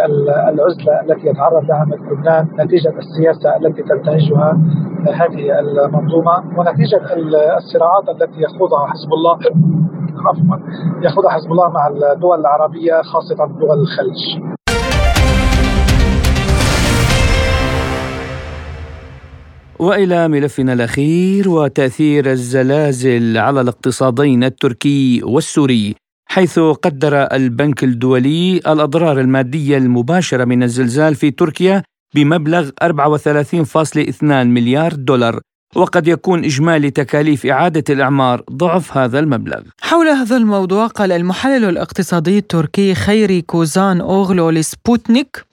العزلة التي يتعرض لها لبنان نتيجة السياسة التي تنتهجها هذه المنظومة ونتيجة الصراعات التي يخوضها حزب الله عفوا يخوضها حزب الله مع الدول العربية خاصة دول الخليج. وإلى ملفنا الأخير وتأثير الزلازل على الاقتصادين التركي والسوري حيث قدر البنك الدولي الأضرار المادية المباشرة من الزلزال في تركيا بمبلغ 34.2 مليار دولار وقد يكون إجمالي تكاليف إعادة الإعمار ضعف هذا المبلغ. حول هذا الموضوع قال المحلل الاقتصادي التركي خيري كوزان أوغلو لسبوتنيك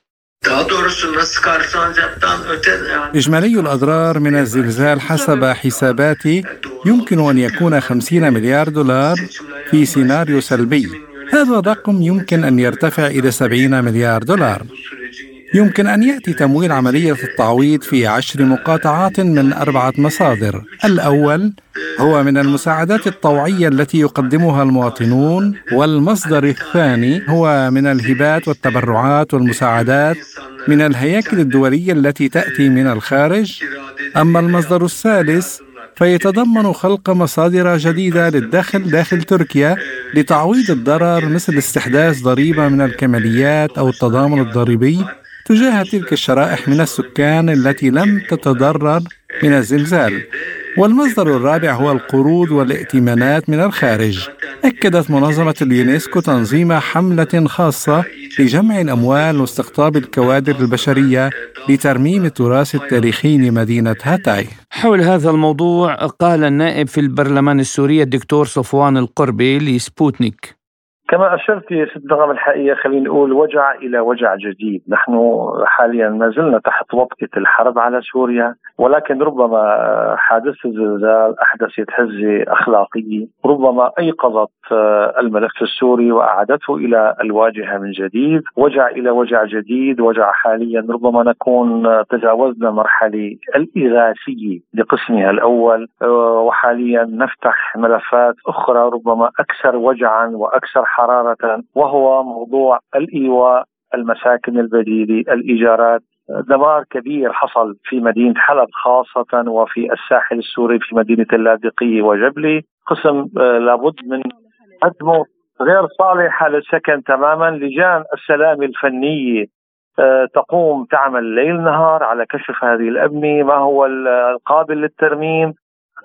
إجمالي الأضرار من الزلزال حسب حساباتي يمكن أن يكون 50 مليار دولار في سيناريو سلبي. هذا الرقم يمكن أن يرتفع إلى 70 مليار دولار. يمكن أن يأتي تمويل عملية التعويض في عشر مقاطعات من أربعة مصادر. الأول هو من المساعدات الطوعية التي يقدمها المواطنون والمصدر الثاني هو من الهبات والتبرعات والمساعدات من الهياكل الدولية التي تأتي من الخارج. أما المصدر الثالث فيتضمن خلق مصادر جديدة للدخل داخل تركيا لتعويض الضرر مثل استحداث ضريبة من الكماليات أو التضامن الضريبي. تجاه تلك الشرائح من السكان التي لم تتضرر من الزلزال. والمصدر الرابع هو القروض والائتمانات من الخارج. أكدت منظمة اليونسكو تنظيم حملة خاصة لجمع الأموال واستقطاب الكوادر البشرية لترميم التراث التاريخي لمدينة هاتاي. حول هذا الموضوع قال النائب في البرلمان السوري الدكتور صفوان القربي لسبوتنيك. كما أشرت يا ست نغم الحقيقة خلينا نقول وجع إلى وجع جديد، نحن حاليا ما زلنا تحت وطئه الحرب على سوريا ولكن ربما حادثة الزلزال احدثت هزه اخلاقيه، ربما أيقظت الملف السوري وأعادته إلى الواجهة من جديد، وجع إلى وجع جديد، وجع حاليا. ربما نكون تجاوزنا مرحلة الإغاثية لقسمها الأول. وحاليا نفتح ملفات أخرى ربما أكثر وجعا وأكثر حرارة وهو موضوع الإيواء المساكن البديلة الإيجارات. دمار كبير حصل في مدينة حلب خاصة وفي الساحل السوري في مدينة اللاذقية وجبلي قسم آه، لابد من قدمه غير صالحة للسكن تماما. لجان السلامة الفنية آه، تقوم تعمل ليل نهار على كشف هذه الأبنية. ما هو القابل للترميم؟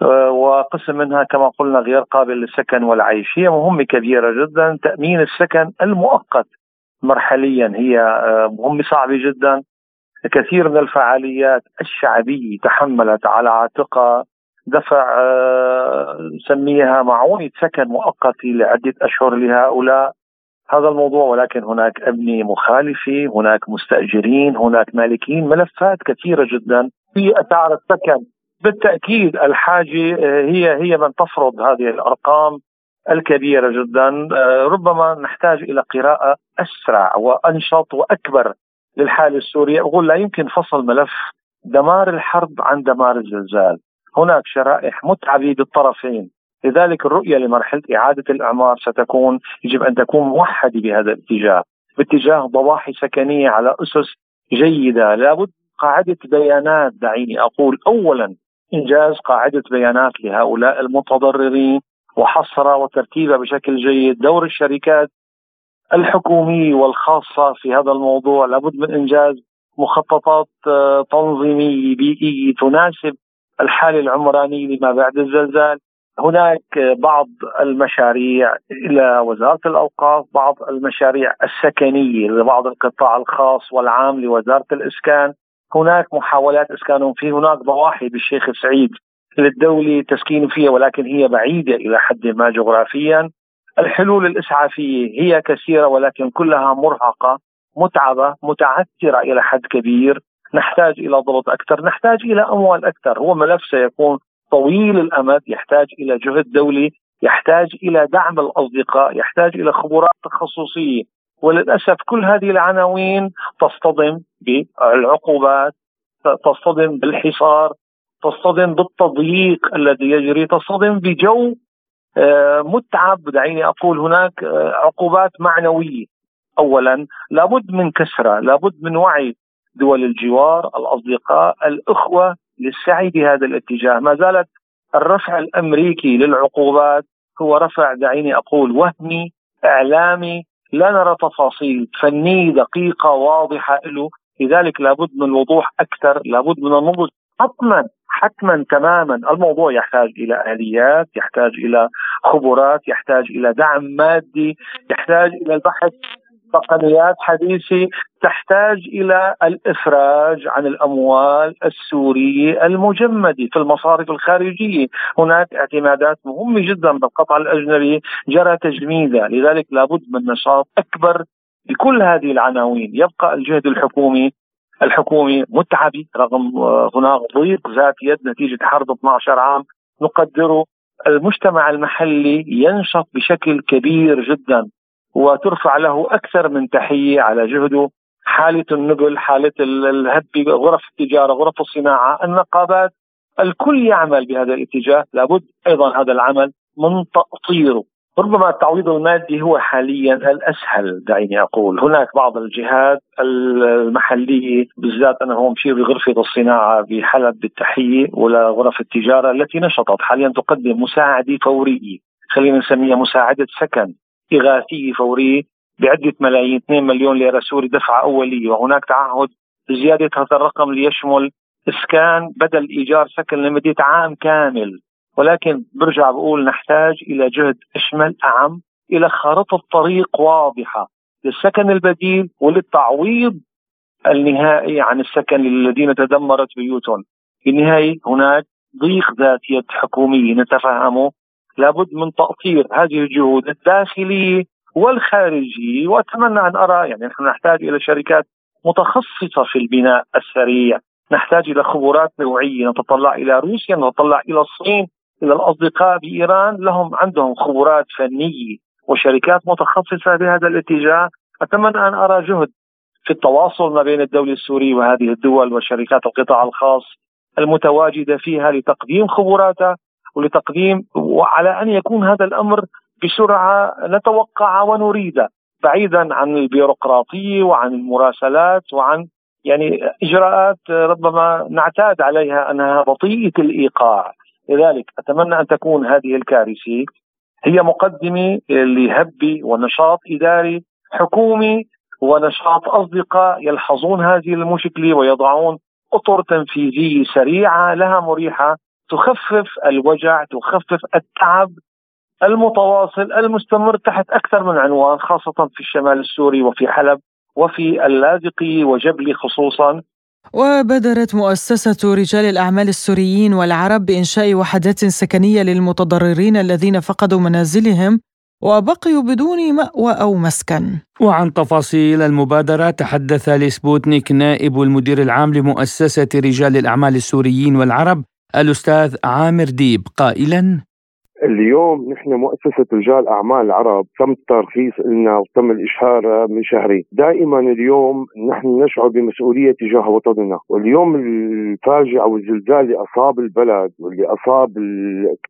وقسم منها كما قلنا غير قابل للسكن والعيش. هي مهمة كبيرة جدا. تأمين السكن المؤقت مرحليا. هي آه، مهمة صعبة جدا. كثير من الفعاليات الشعبية تحملت على عاتقها دفع آه، نسميها معونة سكن مؤقتة لعدة أشهر لهؤلاء. هذا الموضوع ولكن هناك أبنية مخالفة هناك مستأجرين هناك مالكين ملفات كثيرة جدا. في أسعار السكن بالتأكيد الحاجة آه، هي هي من تفرض هذه الأرقام الكبيرة جدا. آه، ربما نحتاج إلى قراءة أسرع وأنشط وأكبر للحاله السوريه أقول لا يمكن فصل ملف دمار الحرب عن دمار الزلزال. هناك شرائح متعبة بالطرفين. لذلك الرؤية لمرحلة إعادة الإعمار ستكون يجب أن تكون موحدة بهذا الاتجاه باتجاه ضواحي سكنية على أسس جيدة. لابد قاعدة بيانات دعيني أقول اولا إنجاز قاعدة بيانات لهؤلاء المتضررين وحصرها وترتيبها بشكل جيد دور الشركات الحكومية والخاصة في هذا الموضوع. لابد من إنجاز مخططات آه، تنظيمية بيئية تناسب الحالة العمرانية لما بعد الزلزال. هناك بعض المشاريع إلى وزارة الأوقاف، بعض المشاريع السكنية لبعض القطاع الخاص والعام لوزارة الإسكان، هناك محاولات اسكان في هناك ضواحي بالشيخ سعيد للدولة تسكين فيها ولكن هي بعيدة إلى حد ما جغرافيا. الحلول الإسعافية هي كثيرة ولكن كلها مرهقة متعبة متعثرة إلى حد كبير. نحتاج إلى ضبط أكثر نحتاج إلى أموال أكثر. هو ملف سيكون طويل الأمد يحتاج إلى جهد دولي يحتاج إلى دعم الأصدقاء يحتاج إلى خبرات تخصصية. وللأسف كل هذه العناوين تصطدم بالعقوبات تصطدم بالحصار تصطدم بالتضييق الذي يجري تصطدم بجو آه، متعب. دعيني أقول هناك آه، عقوبات معنوية. اولا لابد من كسرة لابد من وعي دول الجوار الأصدقاء الأخوة للسعي بهذا الاتجاه. ما زالت الرفع الأمريكي للعقوبات هو رفع دعيني أقول وهمي إعلامي لا نرى تفاصيل. فنيه دقيقة واضحة له. لذلك لابد من الوضوح أكثر. لابد من النضج حتما حتما تماما. الموضوع يحتاج إلى آليات يحتاج إلى خبرات يحتاج إلى دعم مادي يحتاج إلى البحث تقنيات حديثه تحتاج إلى الإفراج عن الأموال السورية المجمدة في المصارف الخارجية، هناك اعتمادات مهمة جدا بالقطع الاجنبي جرى تجميدها، لذلك لابد من نشاط أكبر بكل هذه العناوين، يبقى الجهد الحكومي الحكومي متعبة رغم هناك ضيق ذات يد نتيجة حرب 12 عام. نقدره المجتمع المحلي ينشط بشكل كبير جدا. وترفع له أكثر من تحية على جهده. حالة النبل حالة الهب غرف التجارة غرف الصناعة النقابات الكل يعمل بهذا الاتجاه. لابد أيضا هذا العمل من تأطيره. ربما التعويض المادي هو حاليا الأسهل دعيني أقول، هناك بعض الجهات المحلية بالذات أنا هو مشير بغرفة الصناعة بحلب بالتحيه ولا غرف التجارة التي نشطت. حاليا تقدم مساعدة فورية، خلينا نسميها مساعدة سكن. اغاثيه فوريه بعدة ملايين 2 مليون ليرة سوري دفعة أولية. وهناك تعهد بزياده هذا الرقم ليشمل إسكان بدل إيجار سكن لمدة عام كامل. ولكن برجع بقول نحتاج إلى جهد أشمل أعم إلى خارطة طريق واضحة للسكن البديل وللتعويض النهائي عن السكن للذين تدمرت بيوتهم. في النهاية هناك ضيق ذات يد حكومية نتفهمه لابد من تأطير هذه الجهود الداخلية والخارجية. وأتمنى أن أرى يعني نحن نحتاج إلى شركات متخصصة في البناء السريع. نحتاج إلى خبرات نوعية. نتطلع إلى روسيا نتطلع إلى الصين إلى الأصدقاء بإيران. لهم عندهم خبرات فنية وشركات متخصصة بهذا الاتجاه. أتمنى أن أرى جهد في التواصل ما بين الدولة السورية وهذه الدول وشركات القطاع الخاص المتواجدة فيها لتقديم خبراتها ولتقديم وعلى أن يكون هذا الأمر بسرعة نتوقع ونريد بعيدا عن البيروقراطية وعن المراسلات وعن يعني إجراءات ربما نعتاد عليها أنها بطيئة الإيقاع. لذلك أتمنى أن تكون هذه الكارثة هي مقدمة لهب ونشاط إداري حكومي ونشاط أصدقاء يلحظون هذه المشكلة ويضعون أطر تنفيذية سريعة لها مريحة تخفف الوجع تخفف التعب المتواصل المستمر تحت أكثر من عنوان خاصة في الشمال السوري وفي حلب وفي اللاذقي وجبلي خصوصا. وبادرت مؤسسة رجال الأعمال السوريين والعرب بإنشاء وحدات سكنية للمتضررين الذين فقدوا منازلهم وبقيوا بدون مأوى أو مسكن. وعن تفاصيل المبادرة تحدث لسبوتنيك نائب المدير العام لمؤسسة رجال الأعمال السوريين والعرب الأستاذ عامر ديب قائلا اليوم نحن مؤسسة رجال أعمال العرب تم الترخيص لنا وتم الإشهار من شهرين دائما اليوم نحن نشعر بمسؤولية تجاه وطننا واليوم الفاجعة والزلزال اللي أصاب البلد واللي أصاب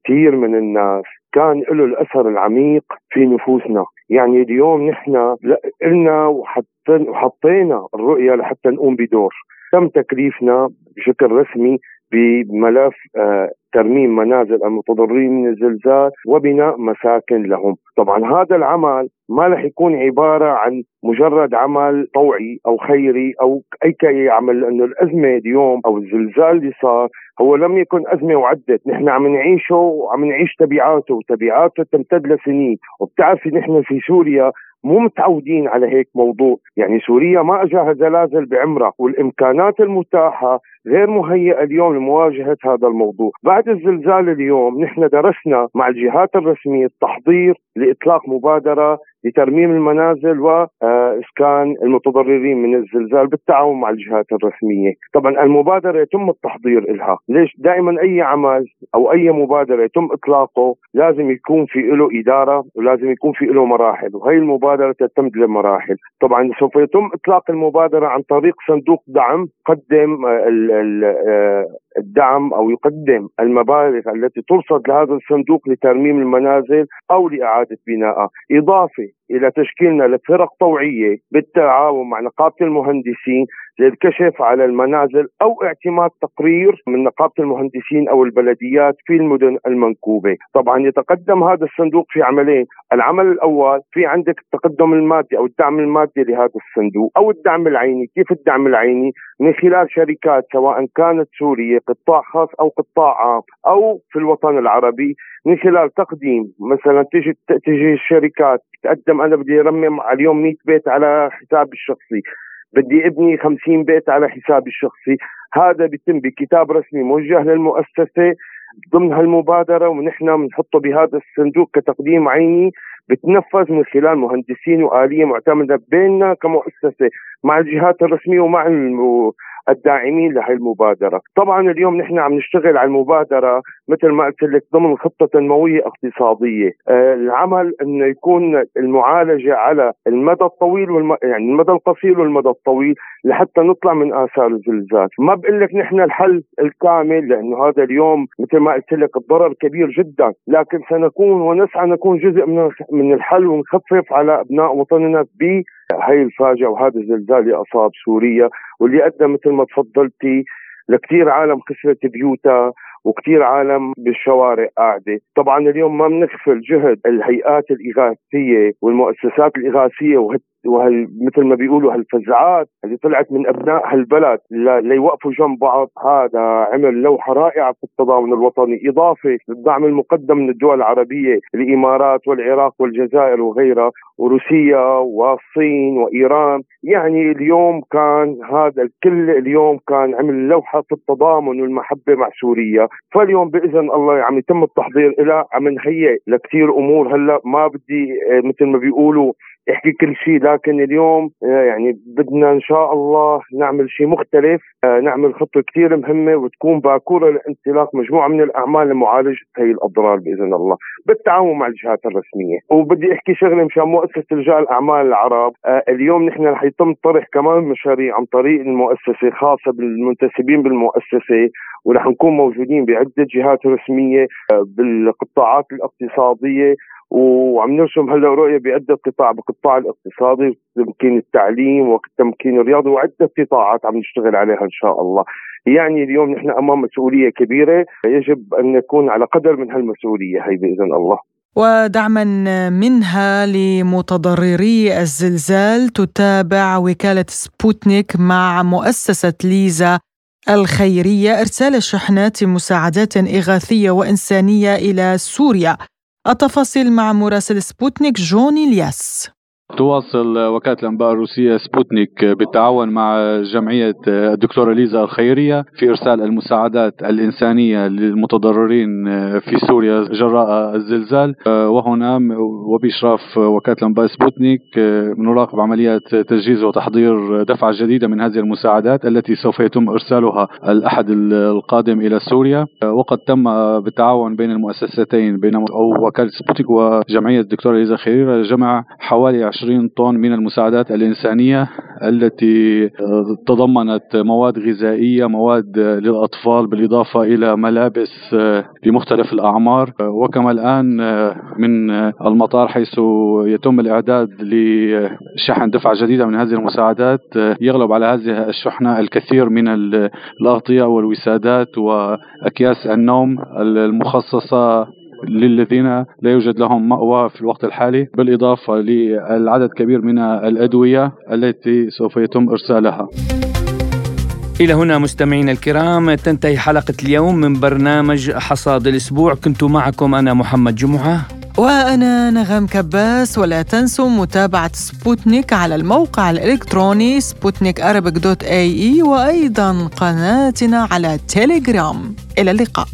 كثير من الناس كان له الأثر العميق في نفوسنا. يعني اليوم نحن قلنا وحطينا الرؤية لحتى نقوم بدور. تم تكليفنا بشكل رسمي بملف آه، ترميم منازل المتضررين من الزلزال وبناء مساكن لهم. طبعا هذا العمل ما رح يكون عبارة عن مجرد عمل طوعي أو خيري أو أي كي عمل لأنه الأزمة اليوم أو الزلزال اللي صار هو لم يكن أزمة وعدت. نحن عم نعيشه وعم نعيش تبعاته وتبعاته تمتد لسنين. وبتعرفي نحن في سوريا مو متعودين على هيك موضوع. يعني سوريا ما أجاها زلازل بعمرها والإمكانات المتاحة غير مهيئة اليوم لمواجهة هذا الموضوع. بعد الزلزال اليوم نحن درسنا مع الجهات الرسمية التحضير لإطلاق مبادرة لترميم المنازل واسكان المتضررين من الزلزال بالتعاون مع الجهات الرسمية، طبعا المبادرة يتم التحضير لها، ليش؟ دائما أي عمل أو أي مبادرة يتم إطلاقه لازم يكون في له إدارة ولازم يكون في له مراحل، وهي المبادرة تتمد لمراحل، طبعا سوف يتم إطلاق المبادرة عن طريق صندوق دعم قدم آه، الدعم أو يقدم المبالغ التي ترصد لهذا الصندوق لترميم المنازل أو لإعادة بنائها، إضافة إلى تشكيلنا لفرق طوعيه بالتعاون مع نقابة المهندسين للكشف على المنازل أو اعتماد تقرير من نقابة المهندسين أو البلديات في المدن المنكوبة، طبعا يتقدم هذا الصندوق في عملين، العمل الأول في عندك التقدم المادي أو الدعم المادي لهذا الصندوق أو الدعم العيني، كيف الدعم العيني؟ من خلال شركات سواء كانت سورية قطاع خاص أو قطاع عام أو في الوطن العربي من خلال تقديم مثلا تجي تجي الشركات تقدم أنا بدي ارمم اليوم 100 بيت على حسابي الشخصي بدي ابني 50 بيت على حسابي الشخصي هذا بيتم بكتاب رسمي موجه للمؤسسة ضمن هالمبادرة ونحن بنحطه بهذا الصندوق كتقديم عيني بتنفذ من خلال مهندسين وآلية معتمدة بيننا كمؤسسة مع الجهات الرسمية ومع الداعمين لهي المبادرة، طبعا اليوم نحن عم نشتغل على المبادرة مثل ما قلت لك ضمن خطة تنمويه اقتصادية، آه العمل إنه يكون المعالجة على المدى الطويل والم... يعني المدى القصير والمدى الطويل. لحتى نطلع من آثار الزلزال، ما بقول لك نحن الحل الكامل لأنه هذا اليوم مثل ما قلت لك الضرر كبير جدا، لكن سنكون ونسعى نكون جزء من من الحل ونخفف على أبناء وطننا ب هاي الفاجعه وهذا الزلزال اللي اصاب سوريا واللي أدى مثل ما تفضلتي لكثير عالم خسرت بيوتها وكثير عالم بالشوارع قاعدة، طبعا اليوم ما بنغفل جهد الهيئات الإغاثية والمؤسسات الإغاثية وهال مثل ما بيقولوا هالفزعات اللي طلعت من أبناء هالبلد ليوقفوا جنب بعض. هذا عمل لوحة رائعة في التضامن الوطني إضافة للدعم المقدم من الدول العربية الإمارات والعراق والجزائر وغيرها وروسيا والصين وإيران. يعني اليوم كان هذا الكل اليوم كان عمل لوحة في التضامن والمحبة مع سوريا. فاليوم بإذن الله عم يتم التحضير لها عم نهيئ لكثير أمور هلأ. ما بدي آه، مثل ما بيقولوا احكي كل شيء لكن اليوم آه، يعني بدنا إن شاء الله نعمل شيء مختلف. آه، نعمل خطه كثير مهمة وتكون باكورة لانطلاق مجموعة من الأعمال لمعالجه هي الأضرار بإذن الله بالتعاون مع الجهات الرسمية. وبدي أحكي شغلة مشان مؤسسه رجال الأعمال العرب. آه، اليوم نحن رح يتم طرح كمان مشاريع عن طريق المؤسسة خاصة بالمنتسبين بالمؤسسة ورح نكون موجودين بعدة جهات رسمية بالقطاعات الاقتصادية وعم نرسم هلا رؤية بعده قطاع بالقطاع الاقتصادي تمكين التعليم والتمكين الرياضي وعدة قطاعات عم نشتغل عليها إن شاء الله. يعني اليوم نحن أمام مسؤولية كبيرة يجب أن نكون على قدر من هالمسؤولية هي بإذن الله. ودعما منها لمتضرري الزلزال تتابع وكالة سبوتنيك مع مؤسسة ليزا الخيرية إرسال شحنات مساعدات إغاثية وإنسانية إلى سوريا. التفاصيل مع مراسل سبوتنيك جوني الياس. تواصل وكالة الأنباء الروسية سبوتنيك بالتعاون مع جمعية الدكتورة ليزا الخيرية في إرسال المساعدات الإنسانية للمتضررين في سوريا جراء الزلزال. وهنا وبإشراف وكالة الأنباء سبوتنيك نراقب عمليات تجهيز وتحضير دفعة جديدة من هذه المساعدات التي سوف يتم إرسالها الأحد القادم إلى سوريا. وقد تم بالتعاون بين المؤسستين بين وكالة سبوتنيك وجمعية الدكتورة ليزا الخيرية جمع حوالي 120 طن من المساعدات الإنسانية التي تضمنت مواد غذائية مواد للأطفال بالإضافة إلى ملابس لمختلف الأعمار. وكما الآن من المطار حيث يتم الإعداد لشحن دفعة جديدة من هذه المساعدات. يغلب على هذه الشحنة الكثير من الأغطية والوسادات وأكياس النوم المخصصة للذين لا يوجد لهم مأوى في الوقت الحالي بالإضافة للعدد كبير من الأدوية التي سوف يتم إرسالها. إلى هنا مستمعينا الكرام تنتهي حلقة اليوم من برنامج حصاد الأسبوع. كنت معكم أنا محمد جمعة. وأنا نغم كباس. ولا تنسوا متابعة سبوتنيك على الموقع الإلكتروني سبوتنيك dot AE وأيضا قناتنا على تيليجرام. إلى اللقاء.